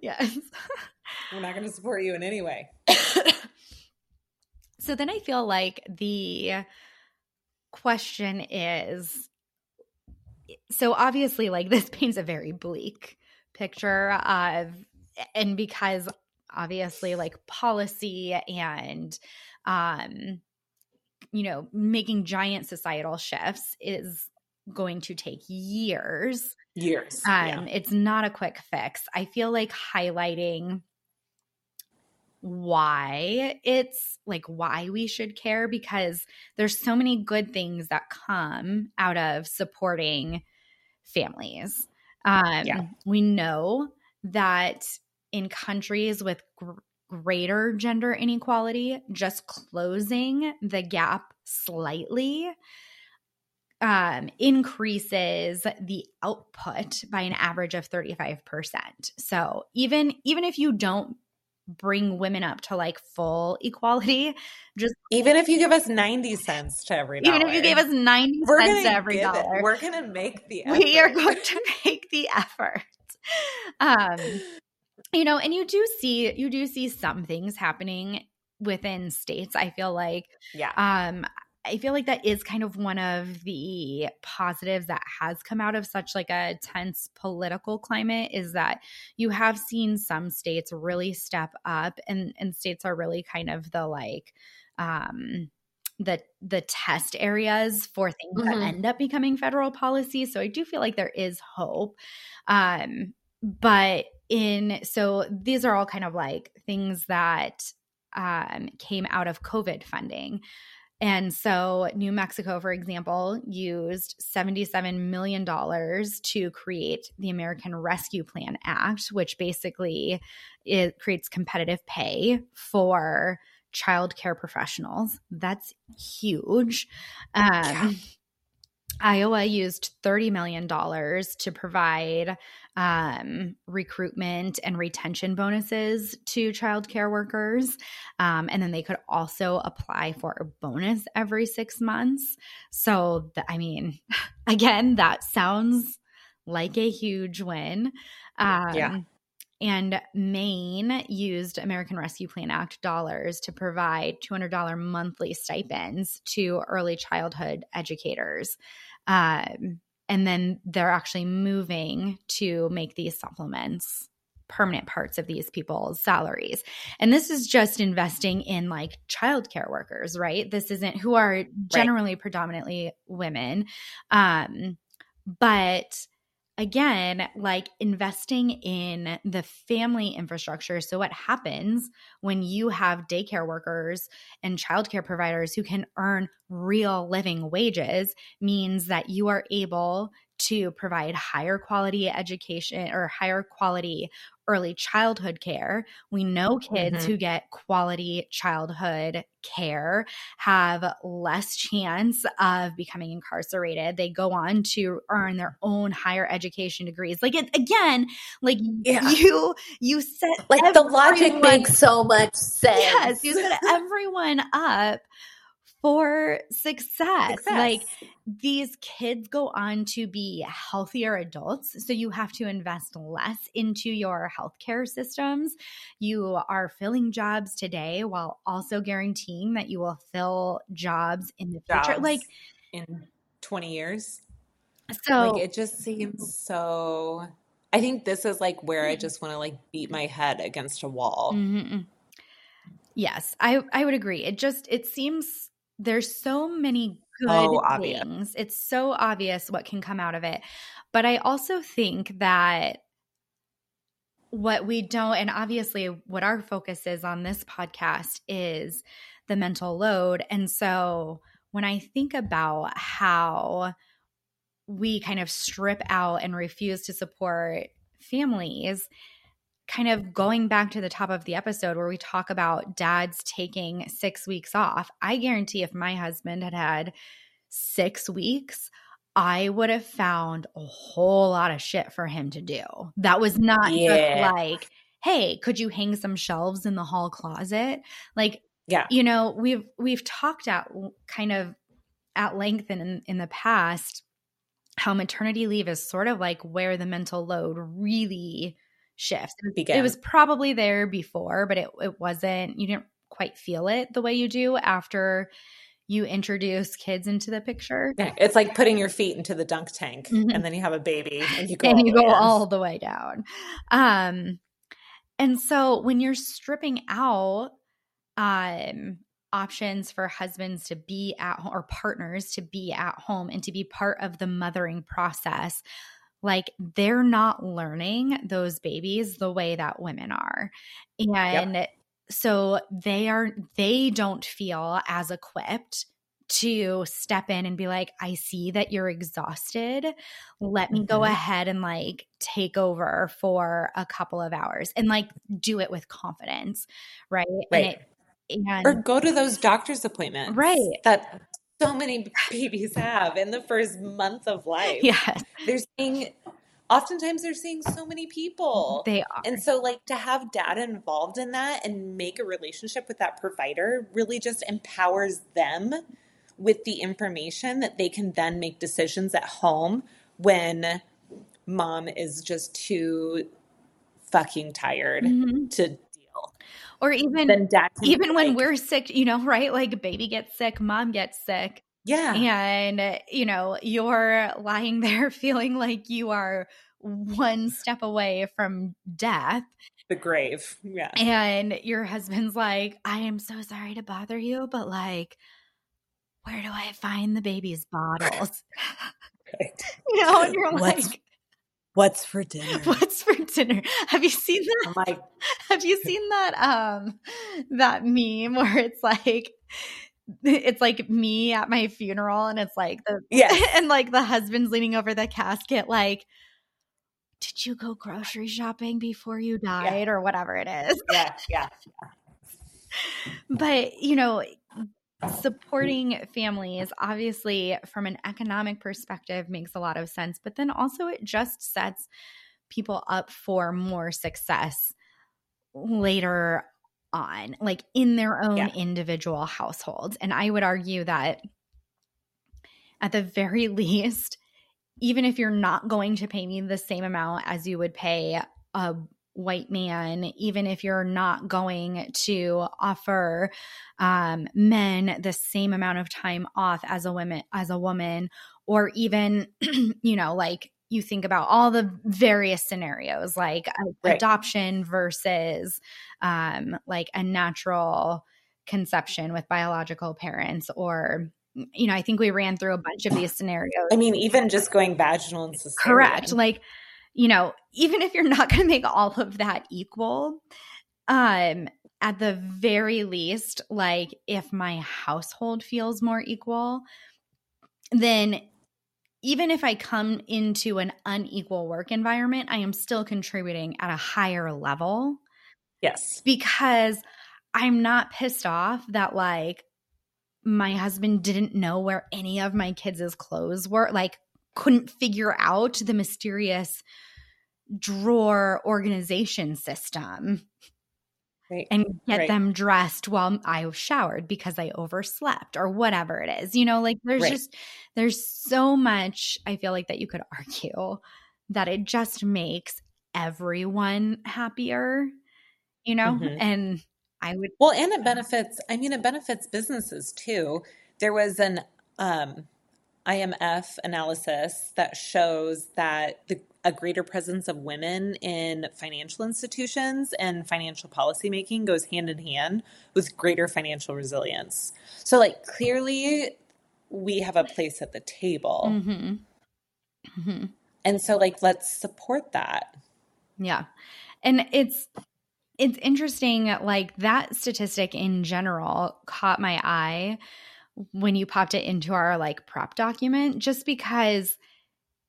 yes We're not going to support you in any way. so then i feel like the question is so obviously like this paints a very bleak picture of and because obviously like policy and um you know making giant societal shifts is going to take years Years. um, yeah. It's not a quick fix. I feel like highlighting why it's like why we should care because there's so many good things that come out of supporting families. Um, Yeah. We know that in countries with gr- greater gender inequality, just closing the gap slightly um, increases the output by an average of 35%. So even even if you don't bring women up to like full equality, Just Even if you give us 90 cents to every dollar. even if you gave us 90 we're cents gonna every give it. dollar, We're going to make the we are going to make the effort. Um, you know, and you do see you do see some things happening within states. I feel like Yeah. um i feel like that is kind of one of the positives that has come out of such like a tense political climate is that you have seen some states really step up and and states are really kind of the like um the the test areas for things that Mhm. end up becoming federal policy so i do feel like there is hope um but in so these are all kind of like things that um, came out of COVID funding. And so, New Mexico, for example, used $77 million to create the American Rescue Plan Act, which basically it creates competitive pay for childcare professionals. That's huge. Um, Yeah. Iowa used $30 million to provide um, recruitment and retention bonuses to childcare workers. Um, and then they could also apply for a bonus every six months. So, I mean, again, that sounds like a huge win. Um, Yeah. And Maine used American Rescue Plan Act dollars to provide $200 monthly stipends to early childhood educators. Um, and then they're actually moving to make these supplements permanent parts of these people's salaries. And this is just investing in like childcare workers, right? This isn't who are generally right. predominantly women. Um, but again, like investing in the family infrastructure. So, what happens when you have daycare workers and childcare providers who can earn real living wages means that you are able to provide higher quality education or higher quality early childhood care. We know kids mm-hmm. who get quality childhood care have less chance of becoming incarcerated. They go on to earn their own higher education degrees. Like it, again, like yeah. you you set like everyone, the logic makes so much sense. Yes, you set everyone up for success. success. Like these kids go on to be healthier adults. So you have to invest less into your healthcare systems. You are filling jobs today while also guaranteeing that you will fill jobs in the future. Like in 20 years. So like it just seems so I think this is like where I just want to like beat my head against a wall. Mm-hmm. Yes, I I would agree. It just it seems there's so many good oh, things. It's so obvious what can come out of it. But I also think that what we don't, and obviously what our focus is on this podcast is the mental load. And so when I think about how we kind of strip out and refuse to support families, kind of going back to the top of the episode where we talk about dads taking six weeks off, I guarantee if my husband had had six weeks, I would have found a whole lot of shit for him to do. That was not yeah. just like, hey, could you hang some shelves in the hall closet? Like, yeah, you know, we've we've talked at kind of at length in in the past how maternity leave is sort of like where the mental load really shifts. It, it was probably there before, but it, it wasn't, you didn't quite feel it the way you do after you introduce kids into the picture. Yeah, it's like putting your feet into the dunk tank mm-hmm. and then you have a baby and you go, and all, you the go all the way down. Um, and so when you're stripping out um, options for husbands to be at home or partners to be at home and to be part of the mothering process, like they're not learning those babies the way that women are. And yep. so they are they don't feel as equipped to step in and be like, I see that you're exhausted. Let me mm-hmm. go ahead and like take over for a couple of hours and like do it with confidence. Right. Right. And, it, and or go to those doctor's appointments. Right. That so many babies have in the first month of life. Yes. They're seeing oftentimes they're seeing so many people. They are. And so like to have dad involved in that and make a relationship with that provider really just empowers them with the information that they can then make decisions at home when mom is just too fucking tired mm-hmm. to or even even when like, we're sick, you know, right? Like baby gets sick, mom gets sick. Yeah. And you know, you're lying there feeling like you are one step away from death. The grave. Yeah. And your husband's like, I am so sorry to bother you, but like, where do I find the baby's bottles? Right. you know, and you're like, What's for dinner? What's for dinner? Have you seen that? Like, have you seen that um that meme where it's like it's like me at my funeral and it's like the yeah and like the husband's leaning over the casket like did you go grocery shopping before you died yeah. or whatever it is yeah yeah, yeah. but you know supporting families obviously from an economic perspective makes a lot of sense but then also it just sets people up for more success later on like in their own yeah. individual households and i would argue that at the very least even if you're not going to pay me the same amount as you would pay a white man, even if you're not going to offer um, men the same amount of time off as a woman, as a woman, or even, you know, like you think about all the various scenarios like right. adoption versus um, like a natural conception with biological parents or you know i think we ran through a bunch of these scenarios i mean even just going vaginal and cesarean. correct like you know even if you're not going to make all of that equal um at the very least like if my household feels more equal then even if I come into an unequal work environment, I am still contributing at a higher level. Yes. Because I'm not pissed off that like my husband didn't know where any of my kids' clothes were, like couldn't figure out the mysterious drawer organization system right. and get right. them dressed while I showered because I overslept or whatever it is. You know, like there's right. just there's so much I feel like that you could argue that it just makes everyone happier, you know? Mm-hmm. And I would Well, and it benefits I mean it benefits businesses too. There was an um IMF analysis that shows that the a greater presence of women in financial institutions and financial policymaking goes hand in hand with greater financial resilience. So, like, clearly, we have a place at the table. Mm-hmm. Mm-hmm. And so, like, let's support that. Yeah. And it's, it's interesting, like that statistic in general caught my eye when you popped it into our like prop document, just because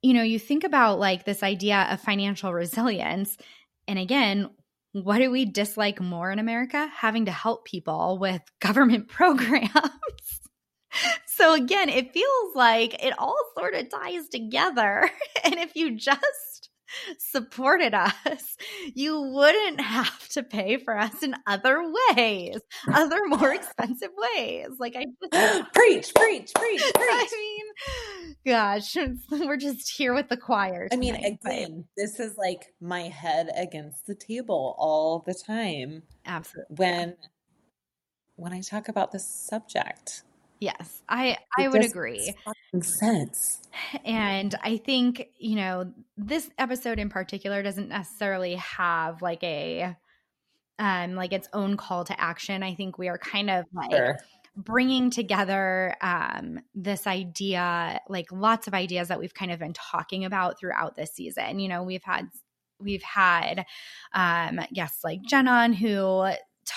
you know, you think about like this idea of financial resilience. And again, what do we dislike more in America? Having to help people with government programs. so again, it feels like it all sort of ties together. and if you just supported us, you wouldn't have to pay for us in other ways, other more expensive ways. Like I just preach, preach, preach, preach. I mean, gosh, we're just here with the choir. I mean, again, but... this is like my head against the table all the time. Absolutely. When when I talk about this subject. Yes, I I would agree. Sense. And I think you know this episode in particular doesn't necessarily have like a um like its own call to action. I think we are kind of like. Sure bringing together um, this idea, like lots of ideas that we've kind of been talking about throughout this season. You know, we've had we've had um, guests like Jen on who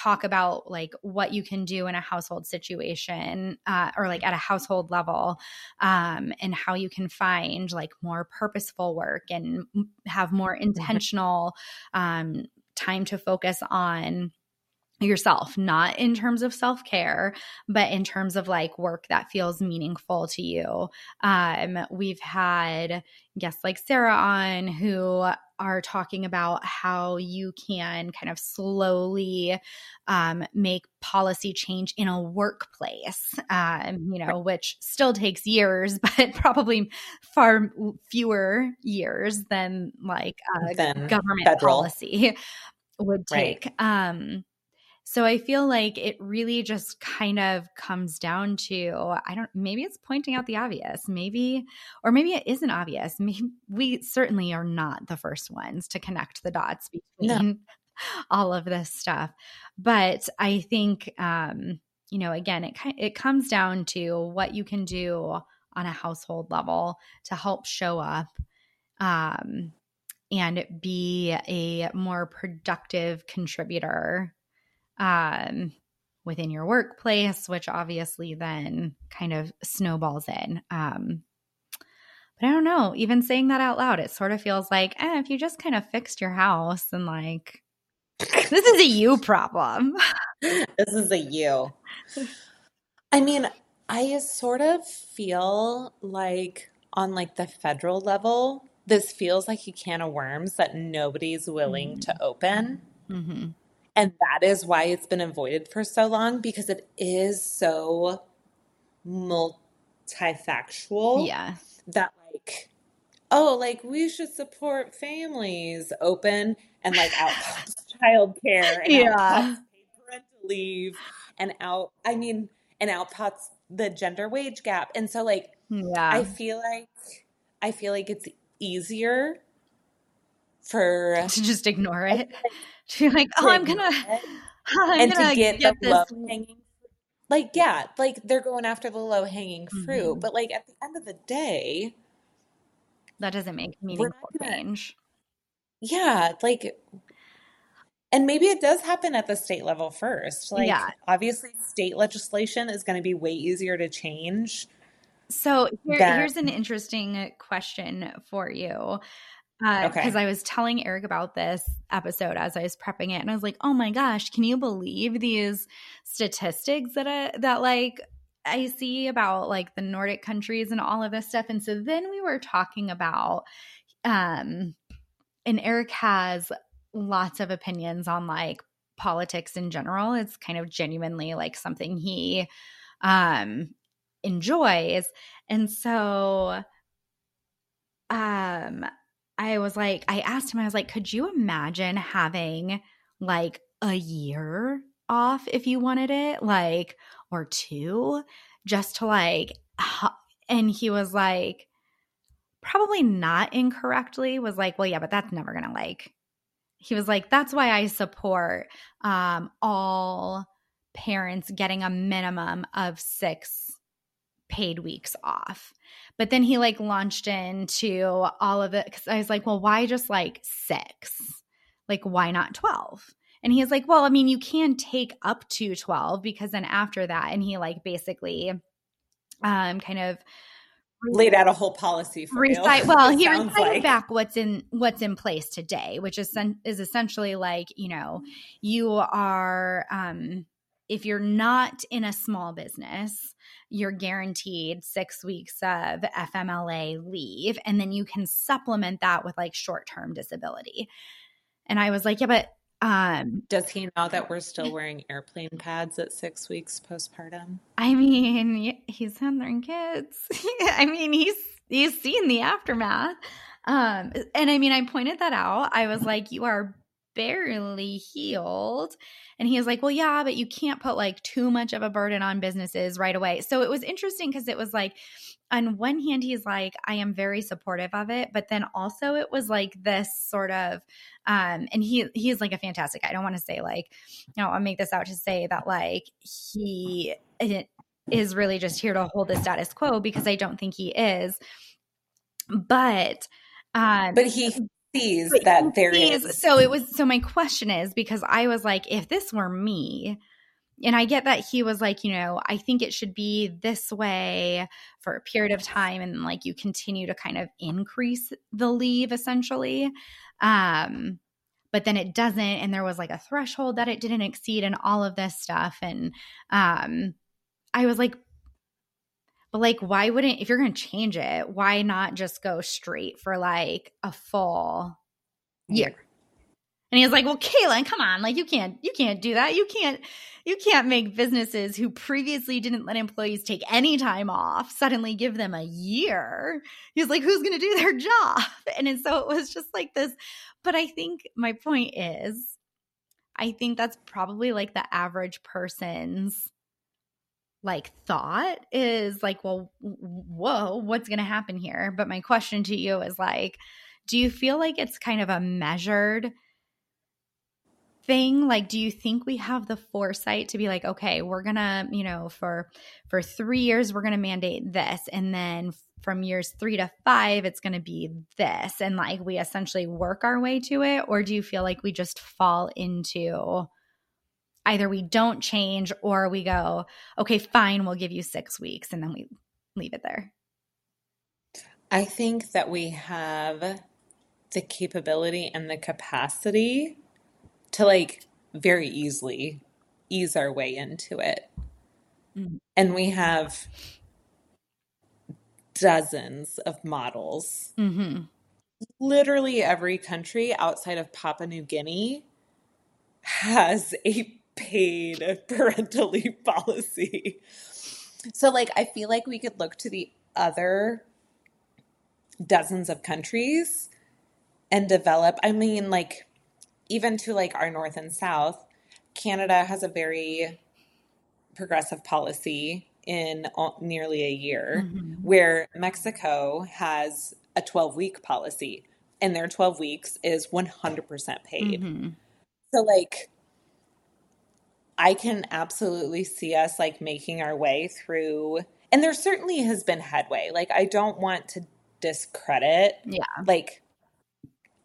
talk about like what you can do in a household situation uh, or like at a household level um, and how you can find like more purposeful work and have more intentional um, time to focus on yourself, not in terms of self care, but in terms of like work that feels meaningful to you. Um, we've had guests like Sarah on who are talking about how you can kind of slowly um, make policy change in a workplace, um, you know, which still takes years, but probably far fewer years than like government federal. policy would take. Right. Um, so I feel like it really just kind of comes down to I don't maybe it's pointing out the obvious. Maybe or maybe it isn't obvious. Maybe we certainly are not the first ones to connect the dots between no. all of this stuff. But I think um you know again it it comes down to what you can do on a household level to help show up um and be a more productive contributor um, within your workplace, which obviously then kind of snowballs in. Um, but I don't know, even saying that out loud, it sort of feels like, eh, if you just kind of fixed your house and like, this is a you problem. this is a you. I mean, I sort of feel like on like the federal level, this feels like a can of worms that nobody's willing mm-hmm. to open. Mm-hmm. And that is why it's been avoided for so long because it is so multifactual. Yeah. That like, oh, like we should support families open and like out childcare and yeah. out parental leave and out I mean and out pots the gender wage gap. And so like yeah. I feel like I feel like it's easier for to just ignore it. To be like, oh, I'm gonna, I'm and gonna to get, get the this. low hanging like yeah, like they're going after the low hanging fruit, Mhm. but like at the end of the day, That doesn't make meaningful gonna change. yeah, like and maybe it does happen at the state level first. Like Yeah. obviously state legislation is going to be way easier to change So here, than here's an interesting question for you. Because okay. I was telling Eric about this episode as I was prepping it, and I was like, "Oh my gosh, can you believe these statistics that I, that like I see about like the Nordic countries and all of this stuff?" And so then we were talking about, um, and Eric has lots of opinions on like politics in general. It's kind of genuinely like something he um enjoys. And so um I was like I asked him I was like could you imagine having like a year off if you wanted it like or two just to like and he was like probably not incorrectly was like well yeah but that's never to like he was like that's why I support um all parents getting a minimum of 6 paid weeks off. But then he like launched into all of it because I was like, well, why just like six? Like, why not 12? And he was like, well, I mean, you can take up to 12 because then after that, and he like basically um kind of laid out a whole policy for you. recite well he recited like. back what's in what's in place today which is is essentially like you know you are um if you're not in a small business you're guaranteed six weeks of fmla leave and then you can supplement that with like short-term disability and i was like yeah but um Does he know that we're still wearing airplane pads at six weeks postpartum? I mean, he's handling kids. I mean, he's he's seen the aftermath. Um, and I mean, I pointed that out. I was like, "You are barely healed," and he was like, "Well, yeah, but you can't put like too much of a burden on businesses right away." So it was interesting because it was like, on one hand, he's like, "I am very supportive of it," but then also it was like this sort of, um, and he he is like a fantastic. Guy. I don't want to say like you know, I'll make this out to say that like he is really just here to hold the status quo because I don't think he is. But um But he sees but that he there sees- is. so it was so my question is because I was like if this were me and I get that he was like, you know, I think it should be this way for a period of time and like you continue to kind of increase the leave essentially. Um but then it doesn't and there was like a threshold that it didn't exceed and all of this stuff and um I was like but like why wouldn't if you're going to change it, why not just go straight for like a full year? And he was like, "Well, Kaylin, come on, like you can't, you can't do that. You can't, you can't make businesses who previously didn't let employees take any time off suddenly give them a year." He was like, "Who's going to do their job?" And so it was just like this. But I think my point is, I think that's probably like the average person's like thought is like, well, whoa, what's going to happen here? But my question to you is like, do you feel like it's kind of a measured thing like do you think we have the foresight to be like okay we're gonna you know for for three years we're gonna mandate this and then from years three to five it's gonna be this and like we essentially work our way to it or do you feel like we just fall into either we don't change or we go okay fine we'll give you six weeks and then we leave it there I think that we have the capability and the capacity to like very easily ease our way into it. Mhm. And we have dozens of models. mm-hmm. Literally every country outside of Papua New Guinea has a paid parental leave policy. So, like, I feel like we could look to the other dozens of countries and develop. I mean, like, even to like our north and south, Canada has a very progressive policy in all, nearly a year, Mhm. where Mexico has a 12 week policy and their 12 weeks is 100% paid. Mm-hmm. So, like, I can absolutely see us like making our way through, and there certainly has been headway. Like, I don't want to discredit, Yeah. like,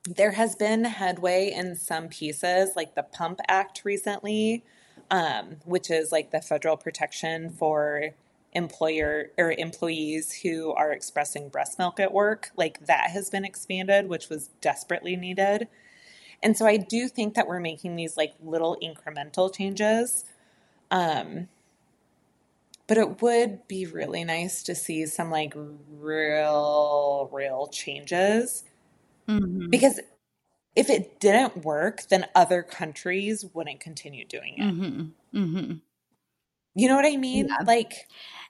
there has been headway in some pieces, like the Pump Act recently, um, which is like the federal protection for employer or employees who are expressing breast milk at work. Like that has been expanded, which was desperately needed. And so I do think that we're making these like little incremental changes. Um, but it would be really nice to see some like real, real changes Mm-hmm. because if it didn't work, then other countries wouldn't continue doing it. Mm-hmm. Mm-hmm. You know what I mean? Yeah. Like,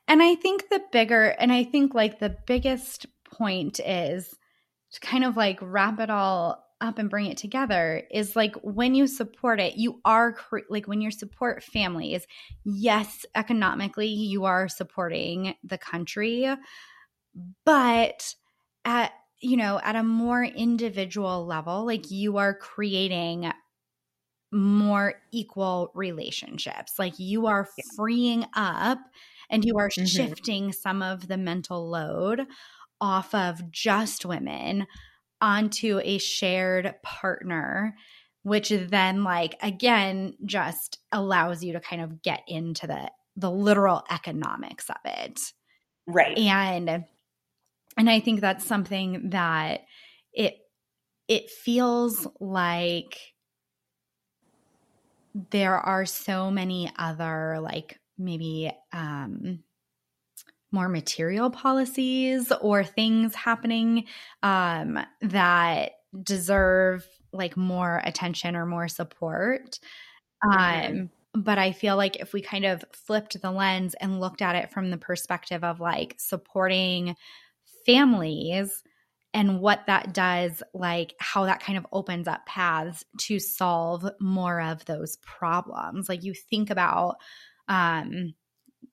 And I think the bigger, and I think like the biggest point is to kind of like wrap it all up and bring it together is like when you support it, you are cre- like when you support families, yes, economically you are supporting the country, but at you know, at a more individual level, like you are creating more equal relationships. Like you are freeing up and you are Mhm. shifting some of the mental load off of just women onto a shared partner which then like again just allows you to kind of get into the the literal economics of it right. and and i think that's something that it it feels like there are so many other like maybe um more material policies or things happening um that deserve like more attention or more support Mhm. um but I feel like if we kind of flipped the lens and looked at it from the perspective of like supporting families and what that does, like how that kind of opens up paths to solve more of those problems. Like you think about, um,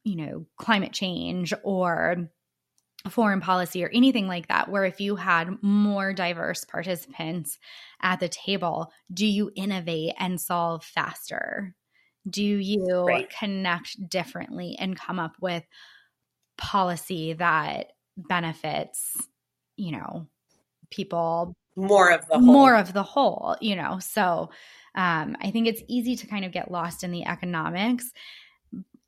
you know, climate change or foreign policy or anything like that, where if you had more diverse participants at the table, do you innovate and solve faster? Do you Right. connect differently and come up with policy that benefits, you know, people More of the whole. more of the whole, you know. So um, I think it's easy to kind of get lost in the economics.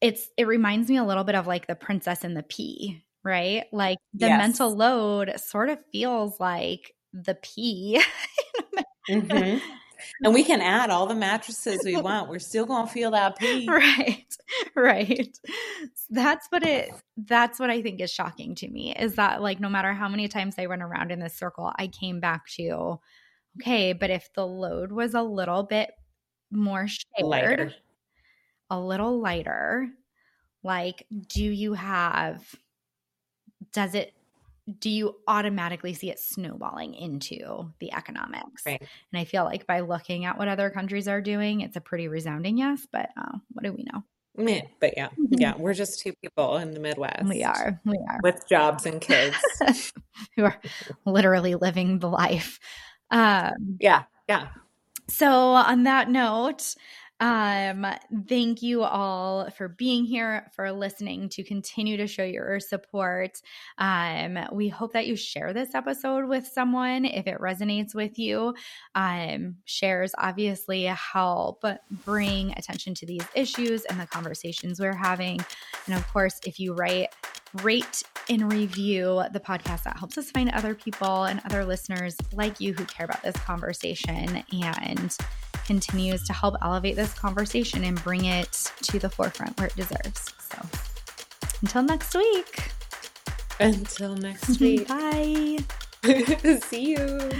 It's it reminds me a little bit of like the princess and the pea, right? Like the Yes. mental load sort of feels like the pea. Mhm. And we can add all the mattresses we want. We're still going to feel that pea. right right that's what it that's what i think is shocking to me is that like no matter how many times i went around in this circle i came back to okay but if the load was a little bit more shared Lighter. A little lighter like do you have does it do you automatically see it snowballing into the economics Right. and i feel like by looking at what other countries are doing it's a pretty resounding yes but uh, what do we know Meh, But yeah, yeah, we're just two people in the Midwest. we are we are With jobs and kids. who are literally living the life um yeah, yeah. So, on that note, um, thank you all for being here, for listening, to continue to show your support. Um, we hope that you share this episode with someone if it resonates with you. Um, shares obviously help bring attention to these issues and the conversations we're having. And of course, if you write, rate and review the podcast, that helps us find other people and other listeners like you who care about this conversation and continues to help elevate this conversation and bring it to the forefront where it deserves. So until next week, Until next week. bye. See you.